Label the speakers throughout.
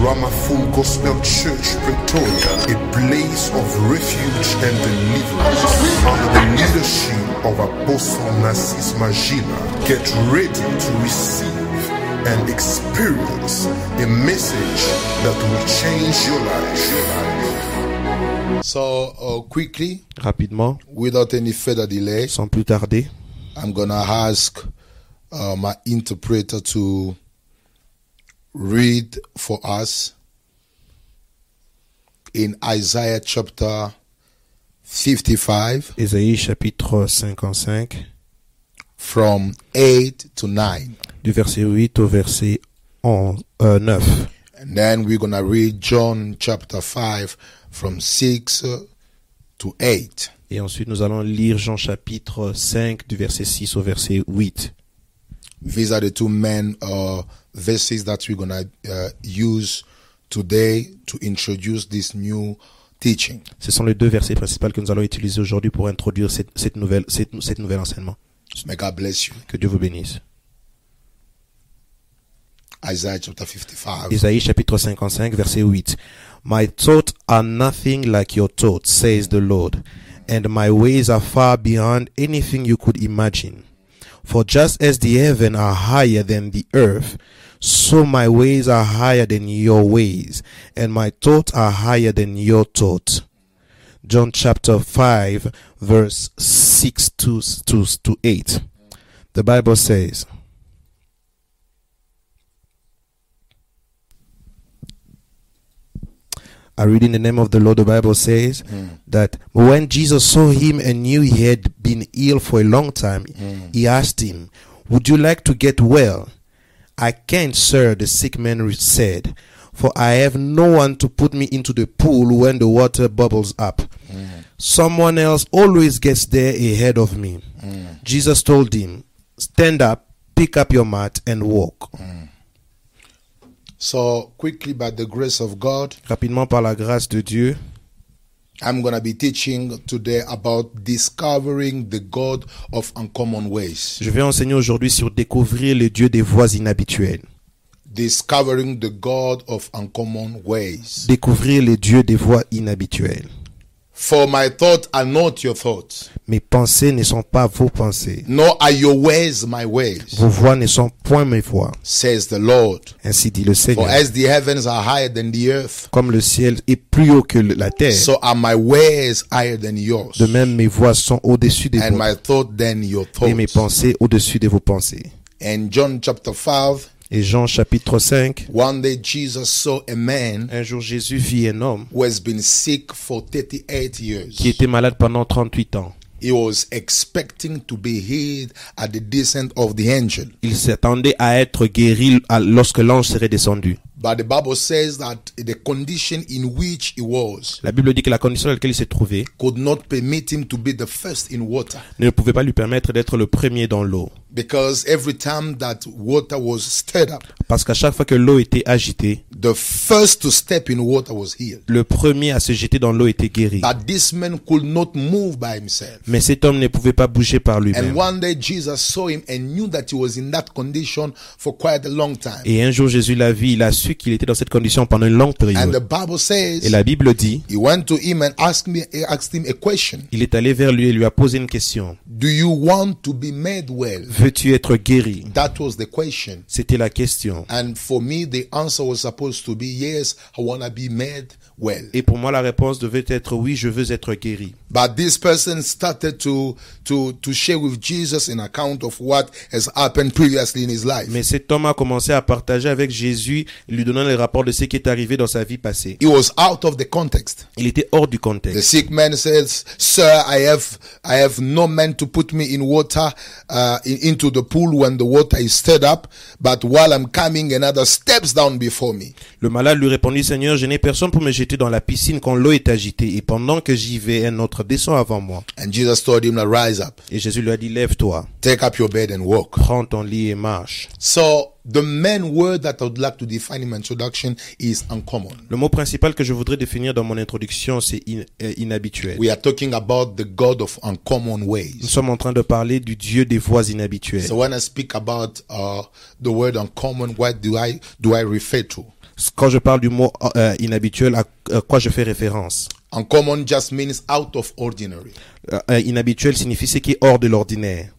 Speaker 1: Ramaful Gospel Church, Pretoria, a place of refuge and deliverance under the leadership of Apostle Narcis Magila. Get ready to receive and experience a message that will change your life.
Speaker 2: So, uh, quickly,
Speaker 3: Rapidement,
Speaker 2: without any further delay,
Speaker 3: sans plus tarder,
Speaker 2: I'm going to ask uh, my interpreter to read for us in Isaiah chapter 55
Speaker 3: Ésaïe chapitre 55,
Speaker 2: from 8 to 9.
Speaker 3: du verset 8 au verset 11, euh, 9.
Speaker 2: And then we're going to read John chapter 5 from 6 uh, to 8.
Speaker 3: Et ensuite, nous allons lire Jean chapitre 5 du verset 6 au verset 8.
Speaker 2: These are the two main uh, verses that we're going to uh, use today to introduce this new teaching.
Speaker 3: Ce sont les deux versets principaux que nous allons utiliser aujourd'hui pour introduire cette, cette nouvelle, cette, cette nouvelle enseignement.
Speaker 2: May God bless you.
Speaker 3: Que Dieu vous bénisse.
Speaker 2: Isaiah chapter 55.
Speaker 3: Ésaïe chapitre 55 verset 8. My thoughts are nothing like your thoughts, says the Lord, and my ways are far beyond anything you could imagine. For just as the heaven are higher than the earth, so my ways are higher than your ways, and my thoughts are higher than your thoughts. John chapter 5 verse 6 to, to, to 8. The Bible says, I read in the name of the Lord, the Bible says hmm. that when Jesus saw him and knew he had been ill for a long time, hmm. he asked him, Would you like to get well? I can't, sir, the sick man said, for I have no one to put me into the pool when the water bubbles up. Hmm. Someone else always gets there ahead of me. Jesus told him, Stand up, pick up your mat, and walk.
Speaker 2: So, quickly, by the grace of God,
Speaker 3: Rapidement, par la grâce de Dieu,
Speaker 2: I'm going to be teaching today about discovering the God of uncommon ways.
Speaker 3: Je vais enseigner aujourd'hui sur découvrir le Dieu des voies inhabituelles.
Speaker 2: Discovering the God of uncommon ways.
Speaker 3: Découvrir le Dieu des voies inhabituelles.
Speaker 2: For my thoughts are not your thoughts,
Speaker 3: Mes pensées ne sont pas vos pensées.
Speaker 2: nor are your ways my ways,
Speaker 3: Vos voies ne sont point mes voies.
Speaker 2: says the Lord.
Speaker 3: Ainsi dit le
Speaker 2: For
Speaker 3: Seigneur.
Speaker 2: as the heavens are higher than the earth,
Speaker 3: Comme le ciel est plus haut que la terre,
Speaker 2: so are my ways higher than yours,
Speaker 3: de même mes voies sont au-dessus des
Speaker 2: and
Speaker 3: vôtres.
Speaker 2: my thought than your
Speaker 3: Et mes
Speaker 2: thoughts.
Speaker 3: pensées au-dessus de vos pensées.
Speaker 2: And John chapter 5,
Speaker 3: Et Jean chapitre 5.
Speaker 2: one day Jesus saw a man
Speaker 3: Un jour Jésus vit un homme
Speaker 2: who has been sick for 38 years.
Speaker 3: qui était malade pendant 38 ans.
Speaker 2: He was expecting to be healed at the descent of the angel.
Speaker 3: Il s'attendait à être guéri lorsque l'ange serait descendu.
Speaker 2: But the Bible says that the condition in which he was
Speaker 3: La Bible dit que la condition dans laquelle il s'est trouvé
Speaker 2: could not permit him to be the first in water.
Speaker 3: ne pouvait pas lui permettre d'être le premier dans l'eau.
Speaker 2: Because every time that water was stirred up,
Speaker 3: Parce qu'à chaque fois que l'eau était agitée,
Speaker 2: the first to step in water was healed.
Speaker 3: le premier à se jeter dans l'eau était guéri.
Speaker 2: But this man could not move by himself.
Speaker 3: Mais cet homme ne pouvait pas bouger par
Speaker 2: And
Speaker 3: lui-même.
Speaker 2: one day Jesus saw him and knew that he was in that condition for quite a long time.
Speaker 3: Et un jour Jésus l'a vu, il a su qu'il était dans cette condition pendant une longue
Speaker 2: And the
Speaker 3: période.
Speaker 2: Bible says
Speaker 3: Et la Bible dit,
Speaker 2: he went to him and asked me asked him a question.
Speaker 3: il est allé vers lui et lui a posé une question.
Speaker 2: Do you want to be made well?
Speaker 3: Veux-tu être guéri?
Speaker 2: That was the question.
Speaker 3: C'était la question.
Speaker 2: And for me, the answer was supposed to be yes, I want to be made well.
Speaker 3: Et pour moi, la réponse devait être oui, je veux être guéri.
Speaker 2: But this person started to, to, to share with Jesus an account of what has happened previously in his life.
Speaker 3: Mais cet homme a commencé à partager avec Jésus, lui donnant les rapports de ce qui est arrivé dans sa vie passée.
Speaker 2: It was out of the context.
Speaker 3: Il était hors du
Speaker 2: The
Speaker 3: contexte.
Speaker 2: sick man says, Sir, I have, I have no man to put me in water, uh, in- into the pool when the water is stirred up. But while I'm coming, another steps down before me.
Speaker 3: Le malade lui répondit, Seigneur, je n'ai personne pour me jeter dans la piscine quand l'eau est agitée. Et pendant que j'y vais, un autre descend avant moi.
Speaker 2: And Jesus told him to rise up,
Speaker 3: Et Jésus lui a dit, lève-toi,
Speaker 2: take up your bed and walk.
Speaker 3: prends ton lit et marche.
Speaker 2: So the main word that I would like to define in my introduction is uncommon.
Speaker 3: Le mot principal que je voudrais définir dans mon introduction, c'est in- euh, inhabituel.
Speaker 2: We are talking about the God of uncommon
Speaker 3: Nous
Speaker 2: ways.
Speaker 3: sommes en train de parler du Dieu des voies inhabituelles.
Speaker 2: So when I speak about uh, the word uncommon, what do I do I refer to?
Speaker 3: Quand je parle du mot euh, inhabituel, à quoi je fais référence?
Speaker 2: Uncommon just means out of ordinary.
Speaker 3: Euh, Inhabituel signifie ce qui est hors de l'ordinaire.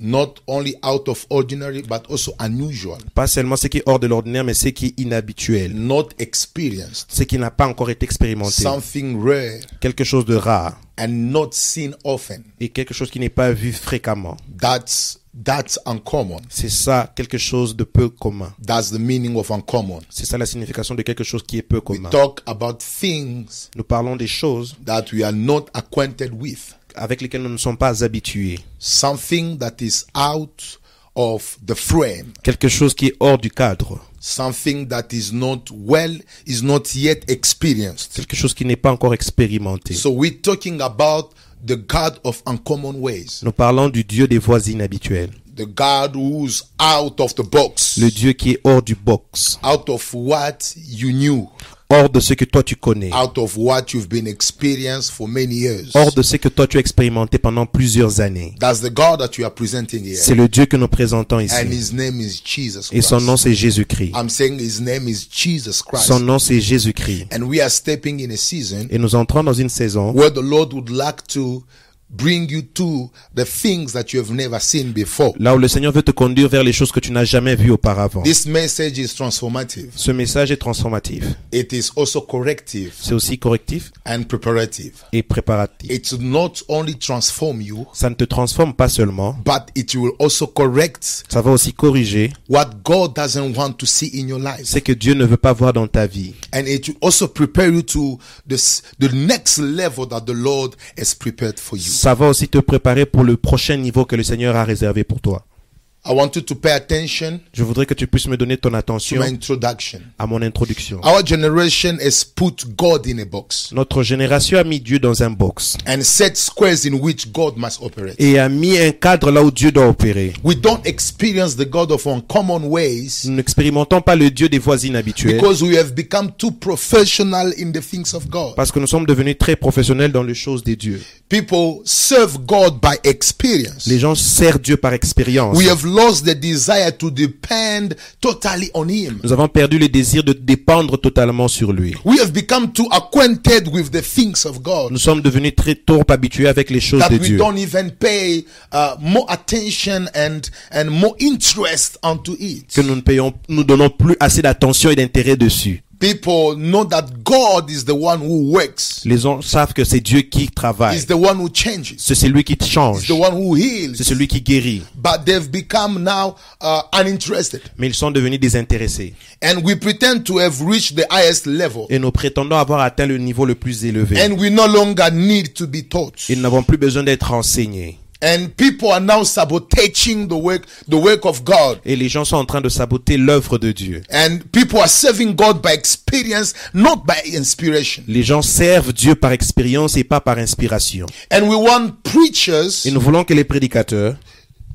Speaker 2: Not only out of ordinary, but also unusual.
Speaker 3: Pas seulement ce qui est hors de l'ordinaire, mais ce qui est inhabituel.
Speaker 2: Not experienced.
Speaker 3: Ce qui n'a pas encore été expérimenté.
Speaker 2: Something rare
Speaker 3: Quelque chose de rare.
Speaker 2: and not seen often.
Speaker 3: Et quelque chose qui n'est pas vu fréquemment.
Speaker 2: That's that's uncommon.
Speaker 3: C'est ça, quelque chose de peu commun.
Speaker 2: That's the meaning of uncommon.
Speaker 3: C'est ça la signification de quelque chose qui est peu
Speaker 2: We
Speaker 3: commun.
Speaker 2: talk about things
Speaker 3: Nous parlons des choses
Speaker 2: that we are not acquainted with.
Speaker 3: Avec lesquelles nous ne sommes pas habitués.
Speaker 2: Something that is out of the frame.
Speaker 3: Quelque chose qui est hors du cadre.
Speaker 2: Something that is not well, is not yet experienced.
Speaker 3: Quelque chose qui n'est pas encore expérimenté.
Speaker 2: So we're talking about the God of uncommon ways.
Speaker 3: Nous parlons du Dieu des voies inhabituelles.
Speaker 2: The God who's out of the box.
Speaker 3: Le Dieu qui est hors du box.
Speaker 2: Out of what you knew.
Speaker 3: Hors de ce que toi tu connais.
Speaker 2: Out of what you've been experienced for many years.
Speaker 3: Hors de ce que toi tu as expérimenté pendant plusieurs années.
Speaker 2: That's the God that you are presenting here.
Speaker 3: C'est le Dieu que nous présentons
Speaker 2: And
Speaker 3: ici.
Speaker 2: his name is Jesus
Speaker 3: Et son
Speaker 2: Christ.
Speaker 3: nom c'est Jésus-Christ.
Speaker 2: I'm saying his name is Jesus Christ.
Speaker 3: Son nom c'est Jésus-Christ.
Speaker 2: And we are stepping in a season
Speaker 3: Et nous entrons dans une saison
Speaker 2: where the Lord would like to bring you to the things that you have never seen before.
Speaker 3: là où le Seigneur veut te conduire vers les choses que tu n'as jamais vues auparavant.
Speaker 2: This message is transformative.
Speaker 3: Ce message est transformatif.
Speaker 2: It is also corrective
Speaker 3: C'est aussi correctif
Speaker 2: and preparative.
Speaker 3: et préparatif.
Speaker 2: It will not only transform you,
Speaker 3: Ça ne te transforme pas seulement,
Speaker 2: but it will also correct
Speaker 3: ça va aussi corriger
Speaker 2: what God doesn't want to see in your life.
Speaker 3: ce que Dieu ne veut pas voir dans ta vie.
Speaker 2: And it will also prepare you to the, the next level that the Lord has prepared for you.
Speaker 3: Ça va aussi te préparer pour le prochain niveau que le Seigneur a réservé pour toi.
Speaker 2: I want you to pay attention
Speaker 3: Je voudrais que tu puisses me donner ton
Speaker 2: to
Speaker 3: attention
Speaker 2: my introduction.
Speaker 3: à mon introduction.
Speaker 2: Our generation has put God in a box
Speaker 3: Notre génération a mis Dieu dans un box
Speaker 2: and set squares in which God must operate.
Speaker 3: et a mis un cadre là où Dieu doit opérer.
Speaker 2: We don't experience the God of uncommon ways
Speaker 3: Nous n'expérimentons pas le Dieu des voies inhabituelles
Speaker 2: because we have become too professional in the things of God.
Speaker 3: parce que nous sommes devenus très professionnels dans les choses des dieux.
Speaker 2: People serve God by experience.
Speaker 3: Les gens servent Dieu par expérience.
Speaker 2: We have lost the desire to depend totally on Him.
Speaker 3: Nous avons perdu le désir de dépendre totalement sur lui.
Speaker 2: We have become too acquainted with the things of God
Speaker 3: Nous sommes devenus très tôt habitués avec les choses
Speaker 2: that
Speaker 3: de
Speaker 2: we
Speaker 3: Dieu.
Speaker 2: don't even pay uh, more attention and and more interest onto it.
Speaker 3: Que nous ne payons, nous donnons plus assez d'attention et d'intérêt dessus.
Speaker 2: People know that God is the one who works.
Speaker 3: Les gens savent que c'est Dieu qui travaille.
Speaker 2: He's the one who changes.
Speaker 3: C'est celui qui
Speaker 2: He's
Speaker 3: change.
Speaker 2: the one who heals.
Speaker 3: C'est celui qui guérit.
Speaker 2: But they've become now uh, uninterested.
Speaker 3: Mais ils sont devenus désintéressés.
Speaker 2: And we pretend to have reached the highest level.
Speaker 3: Et nous prétendons avoir atteint le niveau le plus élevé.
Speaker 2: And we no longer need to be taught.
Speaker 3: Et nous n'avons plus besoin d'être enseignés.
Speaker 2: And people are now sabotaging the work, the work of God.
Speaker 3: Et les gens sont en train de saboter l'œuvre de Dieu.
Speaker 2: And people are serving God by experience, not by inspiration.
Speaker 3: Les gens servent Dieu par expérience et pas par inspiration.
Speaker 2: And we want preachers
Speaker 3: Et nous voulons que les prédicateurs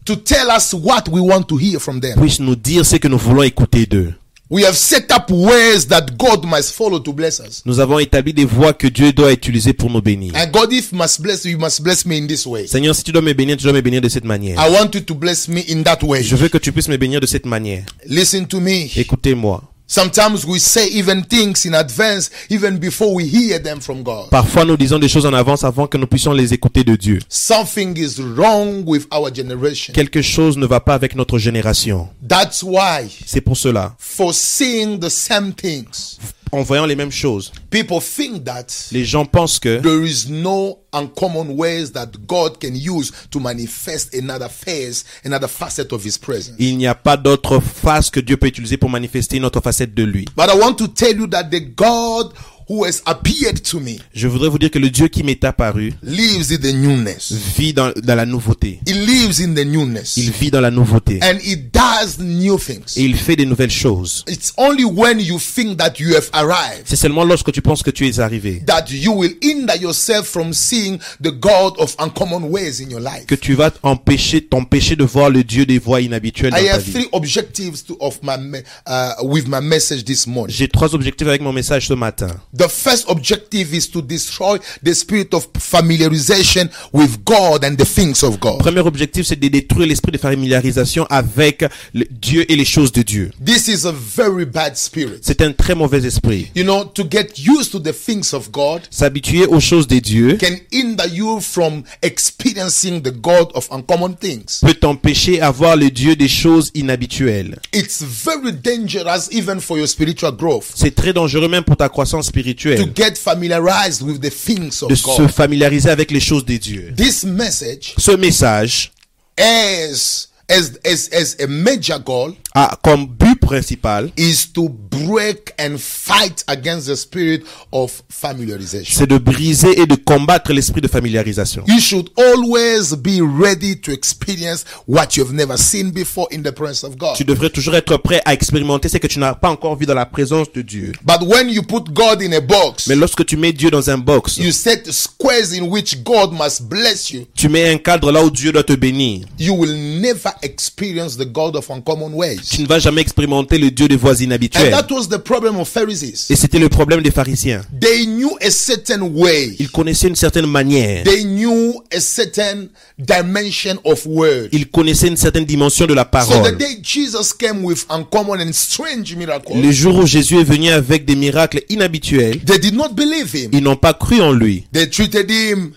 Speaker 2: to tell us what we want to hear from them.
Speaker 3: puissent nous dire ce que nous voulons écouter d'eux.
Speaker 2: We have set up ways that God must follow to bless us.
Speaker 3: Nous avons établi des voies que Dieu doit utiliser pour nous bénir.
Speaker 2: And God, if must bless you, you must bless me in this way.
Speaker 3: Seigneur, si tu dois me bénir, tu dois me bénir de cette manière.
Speaker 2: I want you to bless me in that way.
Speaker 3: Je veux que tu puisses me bénir de cette manière.
Speaker 2: Listen to me.
Speaker 3: Écoutez-moi.
Speaker 2: Sometimes we say even things in advance, even before we hear them from God.
Speaker 3: Parfois, nous disons des choses en avance avant que nous puissions les écouter de Dieu.
Speaker 2: Something is wrong with our generation.
Speaker 3: Quelque chose ne va pas avec notre génération.
Speaker 2: That's why,
Speaker 3: C'est pour cela.
Speaker 2: for seeing the same things,
Speaker 3: En voyant les mêmes choses,
Speaker 2: people think that
Speaker 3: les gens pensent que
Speaker 2: there is no uncommon ways that God can use to manifest another phase, another facet of His presence.
Speaker 3: il n'y a pas d'autre face que Dieu peut utiliser pour manifester une autre facette de lui.
Speaker 2: But I want to tell you that the God who has appeared to me
Speaker 3: Je voudrais vous dire que le Dieu qui m'est apparu
Speaker 2: lives in the newness.
Speaker 3: vit dans, dans la nouveauté.
Speaker 2: He lives in the newness.
Speaker 3: Il vit dans la nouveauté.
Speaker 2: And He does new things.
Speaker 3: Et il fait des nouvelles choses.
Speaker 2: It's only when you think that you have arrived
Speaker 3: C'est seulement lorsque tu penses que tu es arrivé
Speaker 2: that you will hinder yourself from seeing the God of uncommon ways in your life.
Speaker 3: que tu vas empêcher, t'empêcher de voir le Dieu des voies inhabituelles dans
Speaker 2: I
Speaker 3: ta
Speaker 2: have
Speaker 3: vie.
Speaker 2: three objectives to, of my me- uh, with my message this morning.
Speaker 3: J'ai trois objectifs avec mon message ce matin.
Speaker 2: The first objective is to destroy the spirit of familiarization with God and the things of God.
Speaker 3: Premier objectif, c'est de détruire l'esprit de familiarisation avec le Dieu et les choses de Dieu.
Speaker 2: This is a very bad spirit.
Speaker 3: C'est un très mauvais esprit.
Speaker 2: You know, to get used to the things of God
Speaker 3: S'habituer aux choses de Dieu
Speaker 2: can hinder you from experiencing the God of uncommon things.
Speaker 3: peut t'empêcher à voir le Dieu des choses inhabituelles.
Speaker 2: It's very dangerous even for your spiritual growth
Speaker 3: C'est très dangereux même pour ta croissance
Speaker 2: to get familiarized with the things of
Speaker 3: de se familiariser avec les choses de Dieu.
Speaker 2: This message
Speaker 3: Ce message
Speaker 2: as as as as a major goal
Speaker 3: a comme but principal,
Speaker 2: is to break and fight against the spirit of familiarization.
Speaker 3: c'est de briser et de combattre l'esprit de familiarisation.
Speaker 2: You should always be ready to experience what you've never seen before in the presence of God.
Speaker 3: Tu devrais toujours être prêt à expérimenter ce que tu n'as pas encore vu dans la présence de Dieu.
Speaker 2: But when you put God in a box,
Speaker 3: Mais lorsque tu mets Dieu dans un box,
Speaker 2: you set squares in which God must bless you.
Speaker 3: tu mets un cadre là où Dieu doit te bénir.
Speaker 2: You will never experience the God of uncommon
Speaker 3: Tu
Speaker 2: ways.
Speaker 3: ne vas jamais expérimenter le Dieu des voies inhabituelles.
Speaker 2: that was the problem of Pharisees.
Speaker 3: Et c'était le problème des pharisiens.
Speaker 2: They knew a certain way.
Speaker 3: Ils connaissaient une certaine manière.
Speaker 2: They knew a certain dimension of word.
Speaker 3: Ils connaissaient une certaine dimension de la
Speaker 2: So the
Speaker 3: parole.
Speaker 2: day Jesus came with uncommon and strange miracles,
Speaker 3: Le jour où Jésus est venu avec des miracles inhabituels,
Speaker 2: they did not believe him.
Speaker 3: ils n'ont pas cru en lui.
Speaker 2: They treated him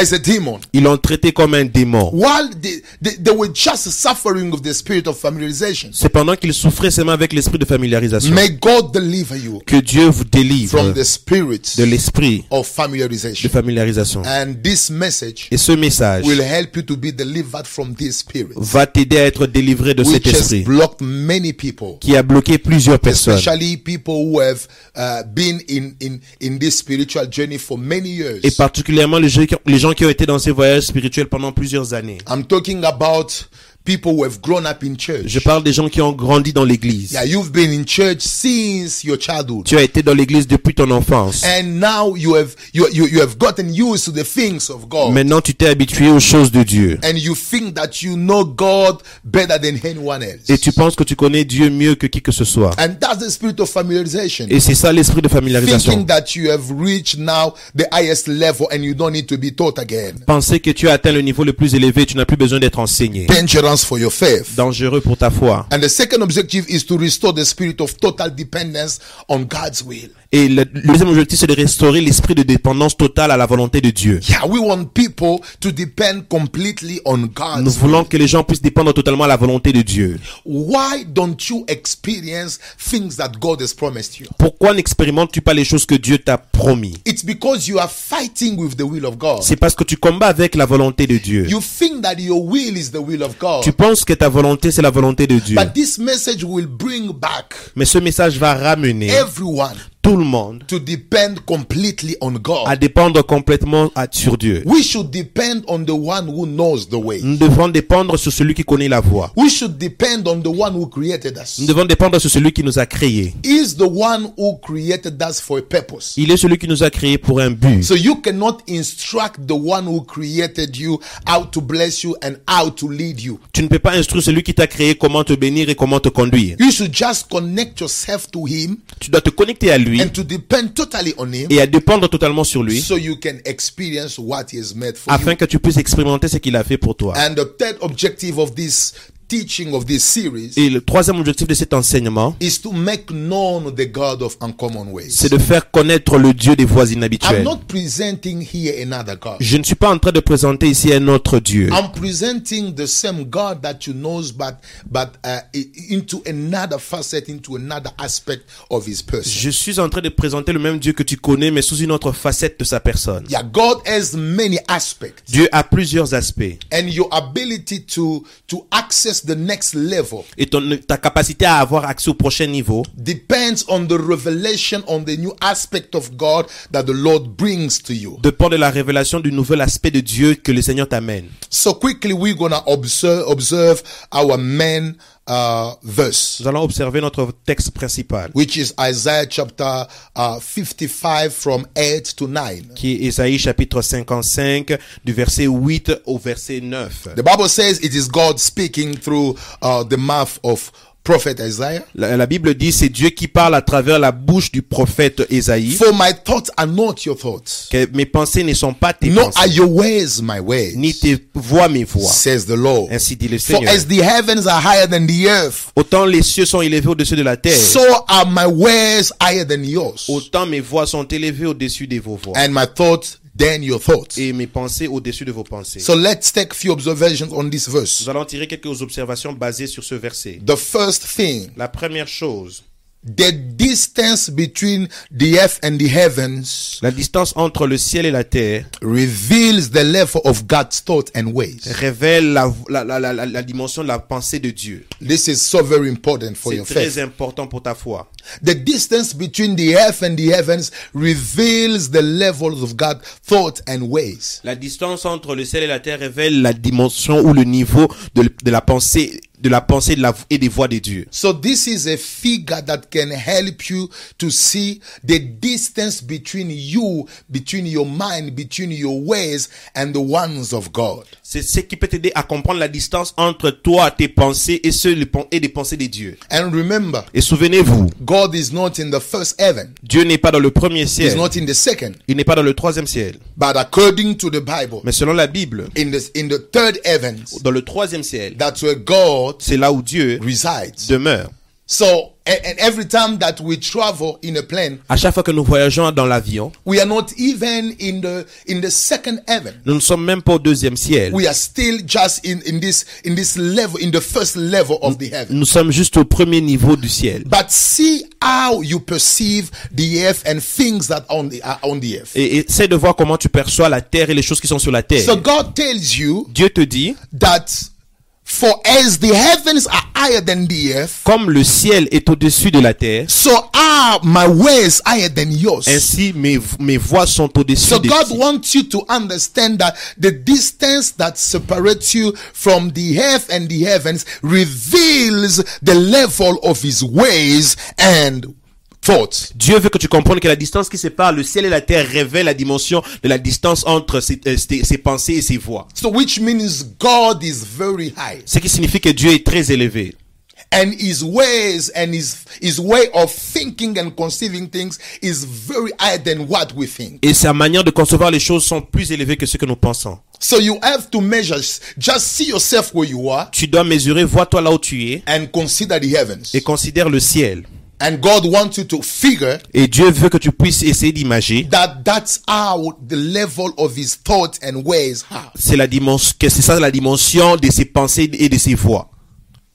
Speaker 2: as a demon.
Speaker 3: Ils l'ont traité comme un démon.
Speaker 2: While they, they, they were just suffering of the spirit of familiarization.
Speaker 3: Cependant qu'ils souffraient seulement avec l'esprit de familiarisation.
Speaker 2: May God deliver you
Speaker 3: Que Dieu vous délivre
Speaker 2: from the spirit
Speaker 3: de l'esprit
Speaker 2: of
Speaker 3: de
Speaker 2: familiarization.
Speaker 3: familiarisation.
Speaker 2: And this message
Speaker 3: Et ce message
Speaker 2: will help you to be delivered from this spirit,
Speaker 3: va t'aider à être délivré de cet
Speaker 2: which has
Speaker 3: esprit
Speaker 2: blocked many people.
Speaker 3: qui a bloqué plusieurs personnes.
Speaker 2: especially people who have uh, been in, in, in this spiritual journey for many years.
Speaker 3: Et particulièrement gens les gens qui ont été dans ces voyages spirituels pendant plusieurs années.
Speaker 2: People who have grown up in church.
Speaker 3: Je parle des gens qui ont grandi dans l'église.
Speaker 2: Yeah, you've been in church since your childhood.
Speaker 3: Tu as été dans l'église depuis ton enfance.
Speaker 2: And now you have you, you, you have gotten used to the things of God.
Speaker 3: Maintenant, tu t'es habitué aux choses de Dieu.
Speaker 2: And you think that you know God better than anyone else.
Speaker 3: Et tu penses que tu connais Dieu mieux que qui que ce soit.
Speaker 2: and that's the spirit of familiarization.
Speaker 3: Et c'est ça l'esprit de
Speaker 2: Thinking
Speaker 3: familiarisation.
Speaker 2: that you have reached now the highest level and you don't need to be taught again.
Speaker 3: Penser que tu as atteint le niveau le plus élevé, tu n'as plus besoin d'être enseigné.
Speaker 2: Dangerous for your faith.
Speaker 3: Dangereux pour ta foi.
Speaker 2: And the second objective is to restore the spirit of total dependence on God's will.
Speaker 3: Et le, le deuxième objectif, c'est de restaurer l'esprit de dépendance totale à la volonté de Dieu.
Speaker 2: Yeah, we want people to depend completely on
Speaker 3: Nous voulons que les gens puissent dépendre totalement à la volonté de Dieu.
Speaker 2: Why don't you experience things that God has promised you?
Speaker 3: Pourquoi n'expérimentes-tu pas les choses que Dieu t'a promis?
Speaker 2: It's because you are fighting with the will of God.
Speaker 3: C'est parce que tu combats avec la volonté de Dieu.
Speaker 2: You think that your will is the will of God.
Speaker 3: Tu penses que ta volonté, c'est la volonté de Dieu.
Speaker 2: But this message will bring back
Speaker 3: Mais ce message va ramener
Speaker 2: everyone
Speaker 3: tout le monde
Speaker 2: to depend completely on God.
Speaker 3: à dépendre complètement sur Dieu.
Speaker 2: We should depend on the one who knows the way.
Speaker 3: Nous devons dépendre sur celui qui connaît la voie.
Speaker 2: We should depend on the one who created us.
Speaker 3: Nous devons dépendre sur celui qui nous a créés.
Speaker 2: Is the one who created us for a purpose.
Speaker 3: Il est celui qui nous a créés pour un but.
Speaker 2: So you cannot instruct the one who created you how to bless you and how to lead you.
Speaker 3: Tu ne peux pas instruire celui qui t'a créé comment te bénir et comment te conduire.
Speaker 2: You should just connect yourself to him
Speaker 3: Tu dois te connecter à lui
Speaker 2: and to depend totally on him
Speaker 3: et à dépendre totalement sur lui
Speaker 2: so you can experience what he has made for
Speaker 3: afin
Speaker 2: you.
Speaker 3: que tu puisses expérimenter ce qu'il a fait pour toi.
Speaker 2: And the third objective of this teaching of this series
Speaker 3: Et le troisième objectif de cet enseignement,
Speaker 2: is to make known the God of uncommon ways.
Speaker 3: c'est de faire connaître le Dieu des voies
Speaker 2: I'm
Speaker 3: inhabituelles.
Speaker 2: not presenting here another God.
Speaker 3: Je ne suis pas en train de présenter ici un autre Dieu.
Speaker 2: I'm presenting the same God that you knows, but but uh, i- into another facet, into another aspect of His person.
Speaker 3: Je suis en train de présenter le même Dieu que tu connais, mais sous une autre facette de sa personne.
Speaker 2: Yeah, God has many aspects,
Speaker 3: Dieu a plusieurs aspects.
Speaker 2: and your ability to to access the next level
Speaker 3: Et ton- ta capacité à avoir accès au prochain niveau
Speaker 2: depends on the revelation on the new aspect of God that the Lord brings to you.
Speaker 3: dépend de la révélation du nouvel aspect de Dieu que le Seigneur t'amène.
Speaker 2: So quickly, we're gonna observe observe our main uh, verse.
Speaker 3: Nous allons observer notre texte principal,
Speaker 2: which is Isaiah chapter uh, 55 from 8 to 9.
Speaker 3: qui est Ésaïe chapitre 55, du verset 8 au verset 9.
Speaker 2: The Bible says it is God speaking through uh, the mouth of prophet Isaiah.
Speaker 3: La, la Bible dit c'est Dieu qui parle à travers la bouche du prophète Ésaïe.
Speaker 2: For my thoughts are not your thoughts,
Speaker 3: Que mes pensées ne sont pas tes
Speaker 2: nor are
Speaker 3: pensées,
Speaker 2: your ways my ways,
Speaker 3: ni tes voix mes voix.
Speaker 2: says the Lord.
Speaker 3: Ainsi dit le
Speaker 2: For
Speaker 3: Seigneur.
Speaker 2: as the heavens are higher than the earth,
Speaker 3: Autant les cieux sont élevés au-dessus de la terre,
Speaker 2: so are my ways higher than yours,
Speaker 3: autant mes voix sont élevées au-dessus de vos voix.
Speaker 2: and my thoughts than your thoughts.
Speaker 3: Et mes pensées au-dessus de vos pensées.
Speaker 2: So let's take a few observations on this verse.
Speaker 3: Nous allons tirer quelques observations basées sur ce verset.
Speaker 2: The first thing,
Speaker 3: La première chose,
Speaker 2: the distance between the earth and the heavens
Speaker 3: la distance entre le ciel et la terre
Speaker 2: reveals the level of God's thought and ways.
Speaker 3: révèle la, la, la, la, dimension de la pensée de Dieu.
Speaker 2: This is so very important for
Speaker 3: C'est
Speaker 2: your faith.
Speaker 3: très important pour ta foi.
Speaker 2: The distance between the earth and the heavens reveals the levels of God's thought and ways.
Speaker 3: La distance entre le ciel et la terre révèle la dimension ou le niveau de, de la pensée de la pensée de la, et des de Dieu.
Speaker 2: So this is a figure that can help you to see the distance between you, between your mind, between your ways and the ones of God.
Speaker 3: C'est ce qui peut t'aider à comprendre la distance entre toi, tes pensées et ceux et des pensées de Dieu.
Speaker 2: And remember,
Speaker 3: Et souvenez-vous,
Speaker 2: God is not in the first heaven.
Speaker 3: Dieu n'est pas dans le premier
Speaker 2: He's
Speaker 3: ciel.
Speaker 2: not in the second.
Speaker 3: Il n'est pas dans le troisième ciel.
Speaker 2: But according to the Bible,
Speaker 3: Mais selon la Bible,
Speaker 2: in the in the third heavens,
Speaker 3: dans le troisième ciel,
Speaker 2: that's where God
Speaker 3: c'est là où Dieu
Speaker 2: resides.
Speaker 3: demeure.
Speaker 2: So, and, every time that we travel in a plane,
Speaker 3: À chaque fois que nous voyageons dans l'avion,
Speaker 2: we are not even in the in the second heaven.
Speaker 3: nous ne sommes même pas au deuxième ciel.
Speaker 2: We are still just in in this in this level, in the first level of the heaven.
Speaker 3: Nous sommes juste au premier niveau du ciel.
Speaker 2: But see how you perceive the earth and things that on the are on the earth.
Speaker 3: Et essaie de voir comment tu perçois la terre et les choses qui sont sur la terre.
Speaker 2: So God tells you
Speaker 3: Dieu te dit,
Speaker 2: that for as the heavens are higher than the earth,
Speaker 3: comme le ciel est au-dessus de la terre,
Speaker 2: so are my ways higher than yours.
Speaker 3: ainsi mes, mes voix sont au-dessus
Speaker 2: So God wants you to understand that the distance that separates you from the earth and the heavens reveals the level of his ways and thoughts.
Speaker 3: Dieu veut que tu comprennes que la distance qui sépare le ciel et la terre révèle la dimension de la distance entre ses, euh, ses- ses pensées et ses voix.
Speaker 2: So which means God is very high
Speaker 3: Ce qui signifie que Dieu est très élevé.
Speaker 2: and his ways and his his way of thinking and conceiving things is very higher than what we think.
Speaker 3: Et sa manière de concevoir les choses sont plus élevées que ce que nous pensons.
Speaker 2: So you have to measure just see yourself where you are
Speaker 3: Tu dois mesurer, vois-toi là où tu es
Speaker 2: and consider the heavens.
Speaker 3: et considère le ciel.
Speaker 2: And God wants you to figure
Speaker 3: Et Dieu veut que tu puisses essayer d'imager.
Speaker 2: that that's how the level of his thoughts and ways are.
Speaker 3: C'est la dimension, que c'est ça la dimension de ses pensées et de ses voix.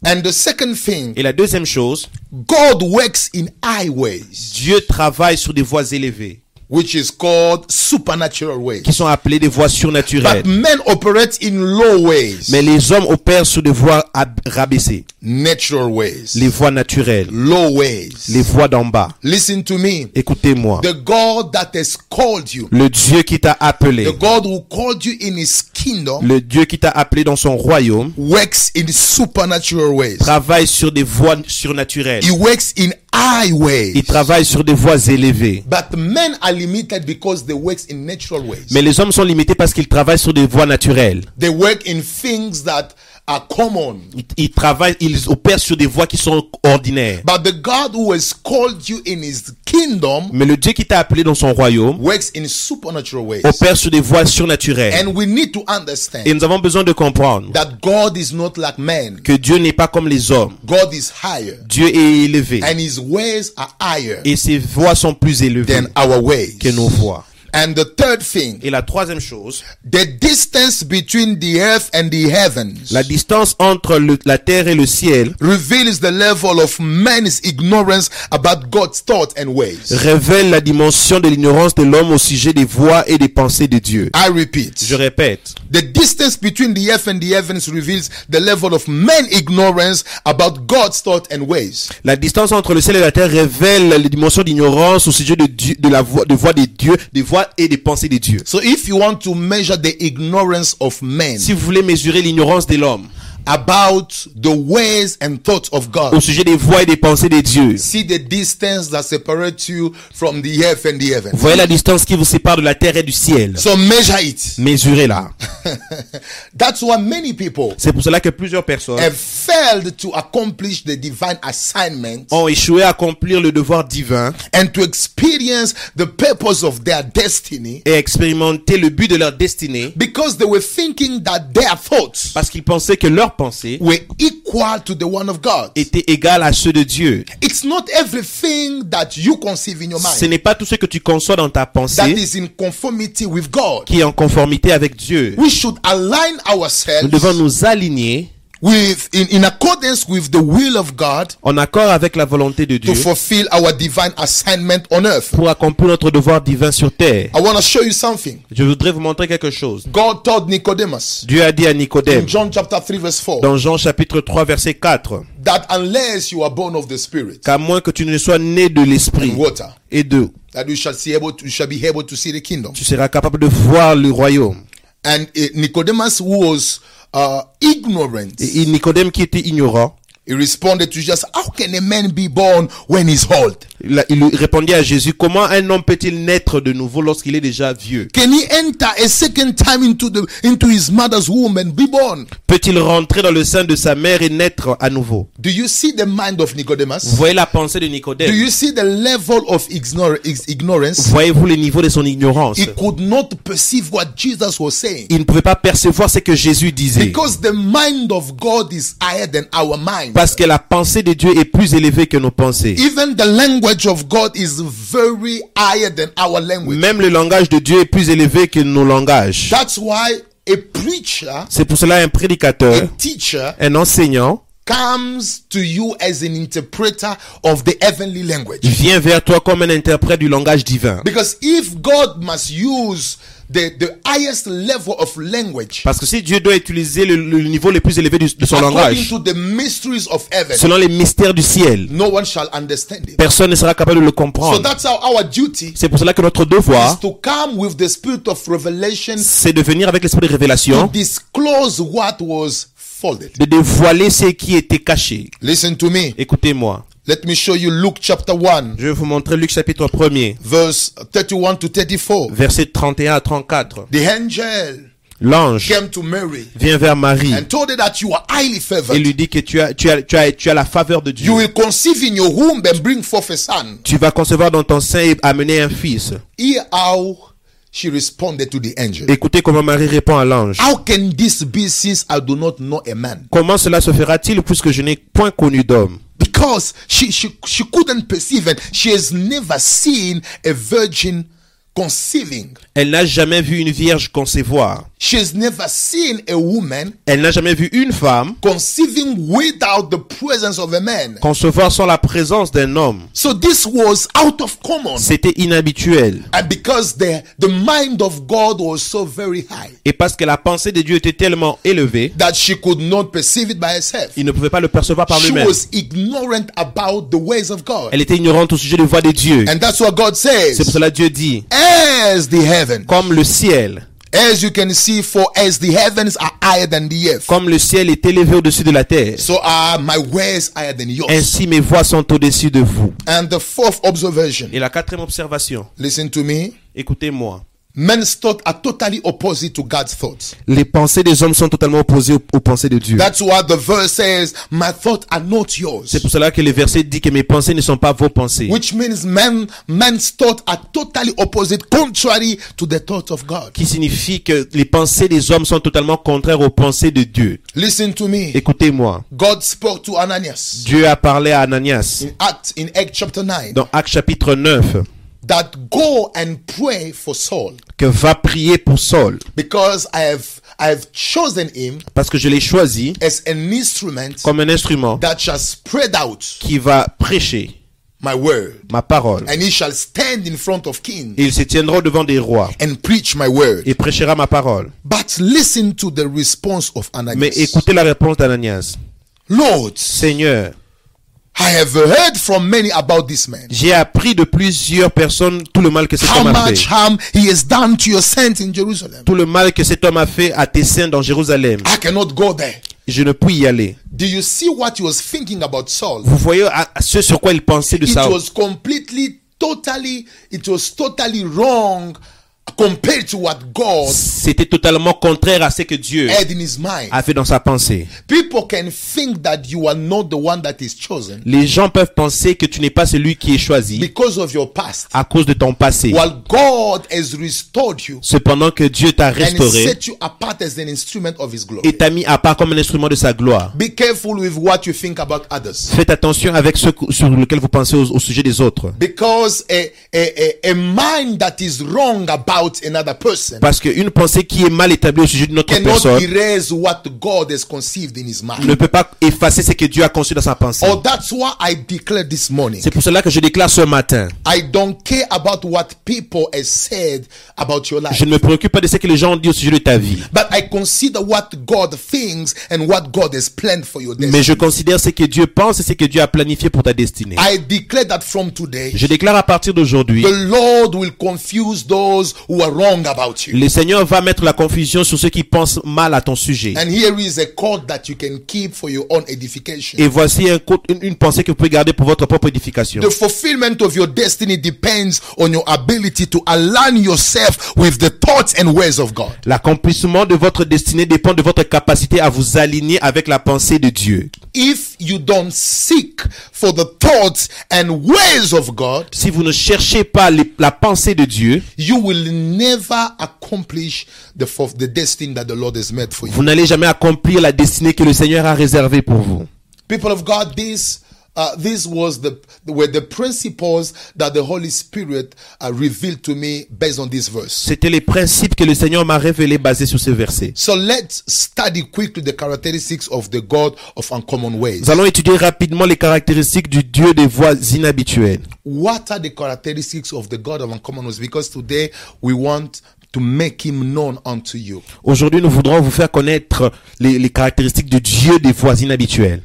Speaker 2: And the second thing,
Speaker 3: Et la deuxième chose,
Speaker 2: God works in highways,
Speaker 3: Dieu travaille sur des voies élevées,
Speaker 2: which is called supernatural ways.
Speaker 3: qui sont appelées des voies surnaturelles.
Speaker 2: But men operate in low ways,
Speaker 3: Mais les hommes opèrent sur des voies ab- rabaissées,
Speaker 2: natural ways,
Speaker 3: les voies naturelles,
Speaker 2: low ways.
Speaker 3: les voies d'en bas.
Speaker 2: Listen to me.
Speaker 3: Écoutez-moi.
Speaker 2: The God that has called you,
Speaker 3: Le Dieu qui t'a appelé,
Speaker 2: the God who called you in his kingdom,
Speaker 3: le Dieu qui t'a appelé dans son royaume,
Speaker 2: works in supernatural ways.
Speaker 3: travaille sur des voies surnaturelles.
Speaker 2: He works in highways.
Speaker 3: Il travaille sur des voies élevées.
Speaker 2: But men are limited because they work in natural ways.
Speaker 3: Mais les hommes sont limités parce qu'ils travaillent sur des voies naturelles.
Speaker 2: They work in things that are common.
Speaker 3: Ils, ils travaillent, ils opèrent sur des voies qui sont ordinaires.
Speaker 2: But the God who has called you in his kingdom
Speaker 3: Mais le Dieu qui t'a appelé dans son royaume
Speaker 2: works in supernatural ways.
Speaker 3: opère sur des voies surnaturelles.
Speaker 2: And we need to
Speaker 3: Et
Speaker 2: understand
Speaker 3: nous avons besoin de comprendre
Speaker 2: that God is not like man.
Speaker 3: que Dieu n'est pas comme les hommes.
Speaker 2: God is higher
Speaker 3: Dieu est élevé.
Speaker 2: and his ways are higher
Speaker 3: Et ses voies sont plus élevées
Speaker 2: than our ways.
Speaker 3: que nos voies.
Speaker 2: And the third thing,
Speaker 3: Et la troisième chose,
Speaker 2: the distance between the earth and the heavens
Speaker 3: la distance entre le- la terre et le ciel
Speaker 2: reveals the level of man's ignorance about God's thoughts and ways.
Speaker 3: révèle la dimension de l'ignorance de l'homme au sujet des voies et des pensées de Dieu.
Speaker 2: I repeat.
Speaker 3: Je répète,
Speaker 2: The distance between the earth and the heavens reveals the level of man ignorance about God's thought and ways.
Speaker 3: la distance entre le ciel et la terre révèle les dimensions d'ignorance au sujet de, Dieu, de la voix, de voix des dieux, des voix et des pensées des dieux.
Speaker 2: So if you want to measure the ignorance of men,
Speaker 3: Si vous voulez mesurer l'ignorance de l'homme,
Speaker 2: about the ways and thoughts of
Speaker 3: au
Speaker 2: God.
Speaker 3: sujet des voies et des pensées des dieux.
Speaker 2: See the distance that separates you from the earth and the heaven.
Speaker 3: Voyez la distance qui vous sépare de la terre et du ciel.
Speaker 2: So measure it.
Speaker 3: Mesurez-la.
Speaker 2: That's why many people
Speaker 3: C'est pour cela que plusieurs personnes
Speaker 2: have failed to accomplish the divine assignment
Speaker 3: ont échoué à accomplir le devoir divin
Speaker 2: and to experience the purpose of their destiny
Speaker 3: et expérimenter le but de leur destinée
Speaker 2: because they were thinking that their thoughts
Speaker 3: parce qu'ils pensaient que leurs pensées
Speaker 2: were equal to the one of God.
Speaker 3: étaient égales à ceux de Dieu.
Speaker 2: It's not everything that you conceive in your
Speaker 3: Ce
Speaker 2: mind
Speaker 3: n'est pas tout ce que tu conçois dans ta
Speaker 2: that
Speaker 3: pensée
Speaker 2: is in conformity with God.
Speaker 3: qui est en conformité avec Dieu.
Speaker 2: We should align
Speaker 3: Nous
Speaker 2: ourselves
Speaker 3: devons nous aligner
Speaker 2: with in, in accordance with the will of God
Speaker 3: en accord avec la volonté de
Speaker 2: to
Speaker 3: Dieu
Speaker 2: fulfill our divine assignment on earth.
Speaker 3: pour accomplir notre devoir divin sur terre.
Speaker 2: I want to show you something.
Speaker 3: Je voudrais vous montrer quelque chose.
Speaker 2: God told Nicodemus
Speaker 3: Dieu a dit à Nicodème
Speaker 2: in John chapter 3 verse 4
Speaker 3: dans Jean chapitre 3 verset 4
Speaker 2: that unless you are born of the spirit
Speaker 3: qu'à moins que tu ne sois né de l'esprit et
Speaker 2: that you shall see able to, you shall be able to see the kingdom.
Speaker 3: tu seras capable de voir le royaume.
Speaker 2: And uh, Nicodemus who was uh, ignorant.
Speaker 3: Et et Nicodème qui était ignorant,
Speaker 2: he responded to Jesus how can a man be born when he's old?
Speaker 3: il, il répondit à Jésus, comment un homme peut-il naître de nouveau lorsqu'il est déjà vieux?
Speaker 2: Can he enter a second time into the into his mother's womb and be born?
Speaker 3: Peut-il rentrer dans le sein de sa mère et naître à nouveau?
Speaker 2: Do you see the mind of
Speaker 3: Vous
Speaker 2: Nicodemus?
Speaker 3: voyez la pensée de
Speaker 2: Do
Speaker 3: Nicodème
Speaker 2: you see the level of ignor- ignorance?
Speaker 3: Voyez-vous le niveau de son ignorance?
Speaker 2: He could not perceive what Jesus was saying.
Speaker 3: Il ne pouvait pas percevoir ce que Jésus disait.
Speaker 2: Because the mind of God is higher than our mind.
Speaker 3: Parce que la pensée de Dieu est plus élevée que nos pensées.
Speaker 2: Even the language of God is very higher than our language.
Speaker 3: Même le langage de Dieu est plus élevé que nos langages.
Speaker 2: That's why a preacher,
Speaker 3: C'est pour cela un
Speaker 2: a
Speaker 3: prédicateur,
Speaker 2: teacher,
Speaker 3: un enseignant,
Speaker 2: comes to you as an interpreter of the heavenly language.
Speaker 3: vient vers toi comme un interprète du langage divin.
Speaker 2: Because if God must use the, the highest level of language
Speaker 3: Parce que si Dieu doit utiliser le, le niveau le plus élevé du- de son langage,
Speaker 2: to the mysteries of heaven,
Speaker 3: selon les mystères du ciel,
Speaker 2: no one shall understand it.
Speaker 3: personne ne sera capable de le
Speaker 2: So
Speaker 3: comprendre.
Speaker 2: that's how our duty
Speaker 3: C'est pour cela que notre
Speaker 2: is
Speaker 3: devoir,
Speaker 2: to come with the spirit of revelation
Speaker 3: c'est de venir avec l'esprit de
Speaker 2: to
Speaker 3: révélation,
Speaker 2: disclose what was folded.
Speaker 3: de dévoiler ce qui était caché.
Speaker 2: Listen to me.
Speaker 3: Écoutez-moi.
Speaker 2: Let me show you Luke chapter 1,
Speaker 3: Je vais vous montrer Luc chapitre 1er,
Speaker 2: verse 31 to 34.
Speaker 3: versets 31 à 34.
Speaker 2: The angel
Speaker 3: L'ange
Speaker 2: came to Mary
Speaker 3: vient vers Marie
Speaker 2: and told her that you are highly
Speaker 3: et
Speaker 2: favored.
Speaker 3: lui dit que tu as, tu as, tu as, tu as la faveur de Dieu.
Speaker 2: You will conceive in your womb and bring forth a son.
Speaker 3: Tu vas concevoir dans ton sein et amener un fils.
Speaker 2: Hear how she responded to the angel.
Speaker 3: Écoutez comment Marie répond à l'ange.
Speaker 2: How can this be since I do not know a man?
Speaker 3: Comment cela se fera-t-il puisque je n'ai point connu d'homme?
Speaker 2: Because she, she, she couldn't perceive and she has never seen a virgin conceiving.
Speaker 3: Elle n'a jamais vu une vierge concevoir.
Speaker 2: She has never seen a woman
Speaker 3: Elle n'a jamais vu une femme
Speaker 2: conceiving without the presence of a man.
Speaker 3: concevoir sans la présence d'un homme.
Speaker 2: So this was out of common.
Speaker 3: C'était inhabituel.
Speaker 2: And because the, the mind of God was so very high
Speaker 3: Et parce que la pensée de Dieu était tellement élevée,
Speaker 2: that she could not perceive it by herself.
Speaker 3: il ne pouvait pas le percevoir par
Speaker 2: She
Speaker 3: lui-même.
Speaker 2: was ignorant about the ways of God.
Speaker 3: Elle était ignorante au sujet des voies de Dieu.
Speaker 2: And that's what God
Speaker 3: C'est pour
Speaker 2: says.
Speaker 3: cela que Dieu dit,
Speaker 2: As the heaven,
Speaker 3: comme le ciel,
Speaker 2: as you can see, for as the heavens are higher than the earth,
Speaker 3: comme le ciel est élevé au-dessus de la terre,
Speaker 2: so are my ways higher than yours.
Speaker 3: ainsi mes voies sont au-dessus de vous.
Speaker 2: And the fourth observation,
Speaker 3: Et la quatrième observation,
Speaker 2: listen to me.
Speaker 3: écoutez-moi.
Speaker 2: Men's thoughts are totally opposite to God's thoughts.
Speaker 3: Les pensées des hommes sont totalement opposées aux, aux pensées de Dieu.
Speaker 2: That's why the verse says, My thoughts are not yours.
Speaker 3: C'est pour cela que le verset dit que mes pensées ne sont pas vos pensées.
Speaker 2: Which means men, men's thoughts are totally opposite, contrary to the thoughts of God.
Speaker 3: Qui signifie que les pensées des hommes sont totalement contraires aux pensées de Dieu.
Speaker 2: Listen to me.
Speaker 3: Écoutez-moi.
Speaker 2: God spoke to Ananias
Speaker 3: Dieu a parlé à Ananias
Speaker 2: in Act in Acts chapter 9
Speaker 3: dans Actes chapitre 9
Speaker 2: that go and pray for Saul
Speaker 3: que va prier pour Saul
Speaker 2: because I have I have chosen him
Speaker 3: parce que je l'ai choisi
Speaker 2: as an instrument
Speaker 3: comme un instrument
Speaker 2: that shall spread out
Speaker 3: qui va prêcher
Speaker 2: my word
Speaker 3: ma parole.
Speaker 2: and he shall stand in front of kings
Speaker 3: Et il se tiendra devant des rois
Speaker 2: and preach my word.
Speaker 3: et prêchera ma parole.
Speaker 2: But listen to the response of
Speaker 3: Mais
Speaker 2: Ananias.
Speaker 3: écoutez la réponse d'Ananias.
Speaker 2: Lord,
Speaker 3: Seigneur, j'ai appris de plusieurs personnes tout le mal que cet
Speaker 2: How
Speaker 3: homme a
Speaker 2: much
Speaker 3: fait.
Speaker 2: harm he has done to your saints in Jerusalem.
Speaker 3: Tout le mal que cet homme a fait à tes saints dans Jérusalem.
Speaker 2: I cannot go there.
Speaker 3: Je ne puis y aller.
Speaker 2: Do you see what he was thinking about Saul?
Speaker 3: Vous voyez à ce sur quoi il pensait de
Speaker 2: It
Speaker 3: Saul?
Speaker 2: was completely, totally, it was totally wrong compared to what God
Speaker 3: C'était totalement contraire à ce que Dieu
Speaker 2: had in his mind.
Speaker 3: a fait dans sa pensée.
Speaker 2: People can think that you are not the one that is chosen
Speaker 3: Les gens peuvent penser que tu n'es pas celui qui est choisi
Speaker 2: because of your past.
Speaker 3: à cause de ton passé.
Speaker 2: While God has restored you
Speaker 3: Cependant que Dieu t'a restauré
Speaker 2: set you apart as an instrument of his glory.
Speaker 3: et t'a mis à part comme un instrument de sa gloire.
Speaker 2: Be careful with what you think about others.
Speaker 3: Faites attention avec ce sur lequel vous pensez au, au sujet des autres.
Speaker 2: Because a, a, a, mind that is wrong about another person
Speaker 3: Parce qu'une pensée qui est mal établie au sujet d'une autre
Speaker 2: cannot
Speaker 3: personne
Speaker 2: erase what God has conceived in his mind.
Speaker 3: ne peut pas effacer ce que Dieu a conçu dans sa pensée.
Speaker 2: Oh, that's why I declare this morning.
Speaker 3: C'est pour cela que je déclare ce matin.
Speaker 2: I don't care about what people have said about your life.
Speaker 3: Je ne me préoccupe pas de ce que les gens ont dit au sujet de ta vie.
Speaker 2: But I consider what God thinks and what God has planned for your
Speaker 3: Mais je considère ce que Dieu pense et ce que Dieu a planifié pour ta destinée.
Speaker 2: I declare that from today,
Speaker 3: Je déclare à partir d'aujourd'hui,
Speaker 2: the Lord will confuse those who are wrong about you.
Speaker 3: le Seigneur va mettre la confusion sur ceux qui pensent mal à ton sujet.
Speaker 2: And here is a code that you can keep for your own edification.
Speaker 3: Et voici un une, une pensée que vous pouvez garder pour votre propre édification.
Speaker 2: The fulfillment of your destiny depends on your ability to align yourself with the thoughts and ways of God.
Speaker 3: L'accomplissement de votre destinée dépend de votre capacité à vous aligner avec la pensée de Dieu.
Speaker 2: If you don't seek for the thoughts and ways of God,
Speaker 3: Si vous ne cherchez pas les- la pensée de Dieu,
Speaker 2: you will never accomplish the, for the destiny that the Lord has made for you.
Speaker 3: vous n'allez jamais accomplir la destinée que le Seigneur a réservée pour vous.
Speaker 2: People of God, this uh, this was the were the principles that the Holy Spirit uh, revealed to me based on this verse.
Speaker 3: C'était les principes que le Seigneur m'a révélés basés sur ce verset.
Speaker 2: So let's study quickly the characteristics of the God of uncommon ways.
Speaker 3: Nous allons étudier rapidement les caractéristiques du Dieu des voies inhabituelles.
Speaker 2: What are the characteristics of the God of uncommon ways? Because today we want to make him known unto you.
Speaker 3: Aujourd'hui, nous voudrons vous faire connaître les, les caractéristiques du Dieu des voies inhabituelles.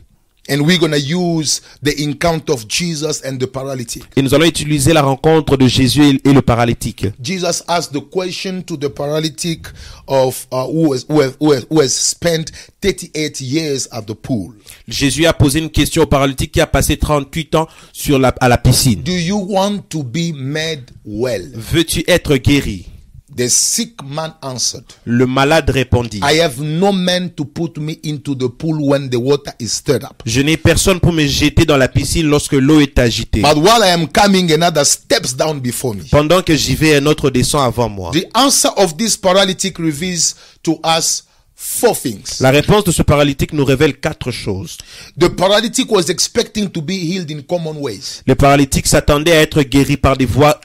Speaker 2: And we're going to use the encounter of Jesus and the paralytic.
Speaker 3: Et nous allons utiliser la rencontre de Jésus et- et le paralytique.
Speaker 2: Jesus asked the question to the paralytic of uh, who, has, who, has, who, has, who has spent 38 years at the pool.
Speaker 3: Jésus a posé une question au paralytique qui a passé 38 ans sur la, à la piscine.
Speaker 2: Do you want to be made well?
Speaker 3: Veux-tu être guéri?
Speaker 2: The sick man answered,
Speaker 3: Le malade répondit.
Speaker 2: I have no man to put me into the pool when the water is stirred up.
Speaker 3: Je n'ai personne pour me jeter dans la piscine lorsque l'eau est agitée.
Speaker 2: But while I am coming, another steps down before me.
Speaker 3: Pendant que j'y vais, un autre descend avant moi.
Speaker 2: The answer of this paralytic reveals to us four things.
Speaker 3: La réponse de ce paralytique nous révèle quatre choses.
Speaker 2: The paralytic was expecting to be healed in common ways.
Speaker 3: Le paralytique s'attendait à être guéri par des voies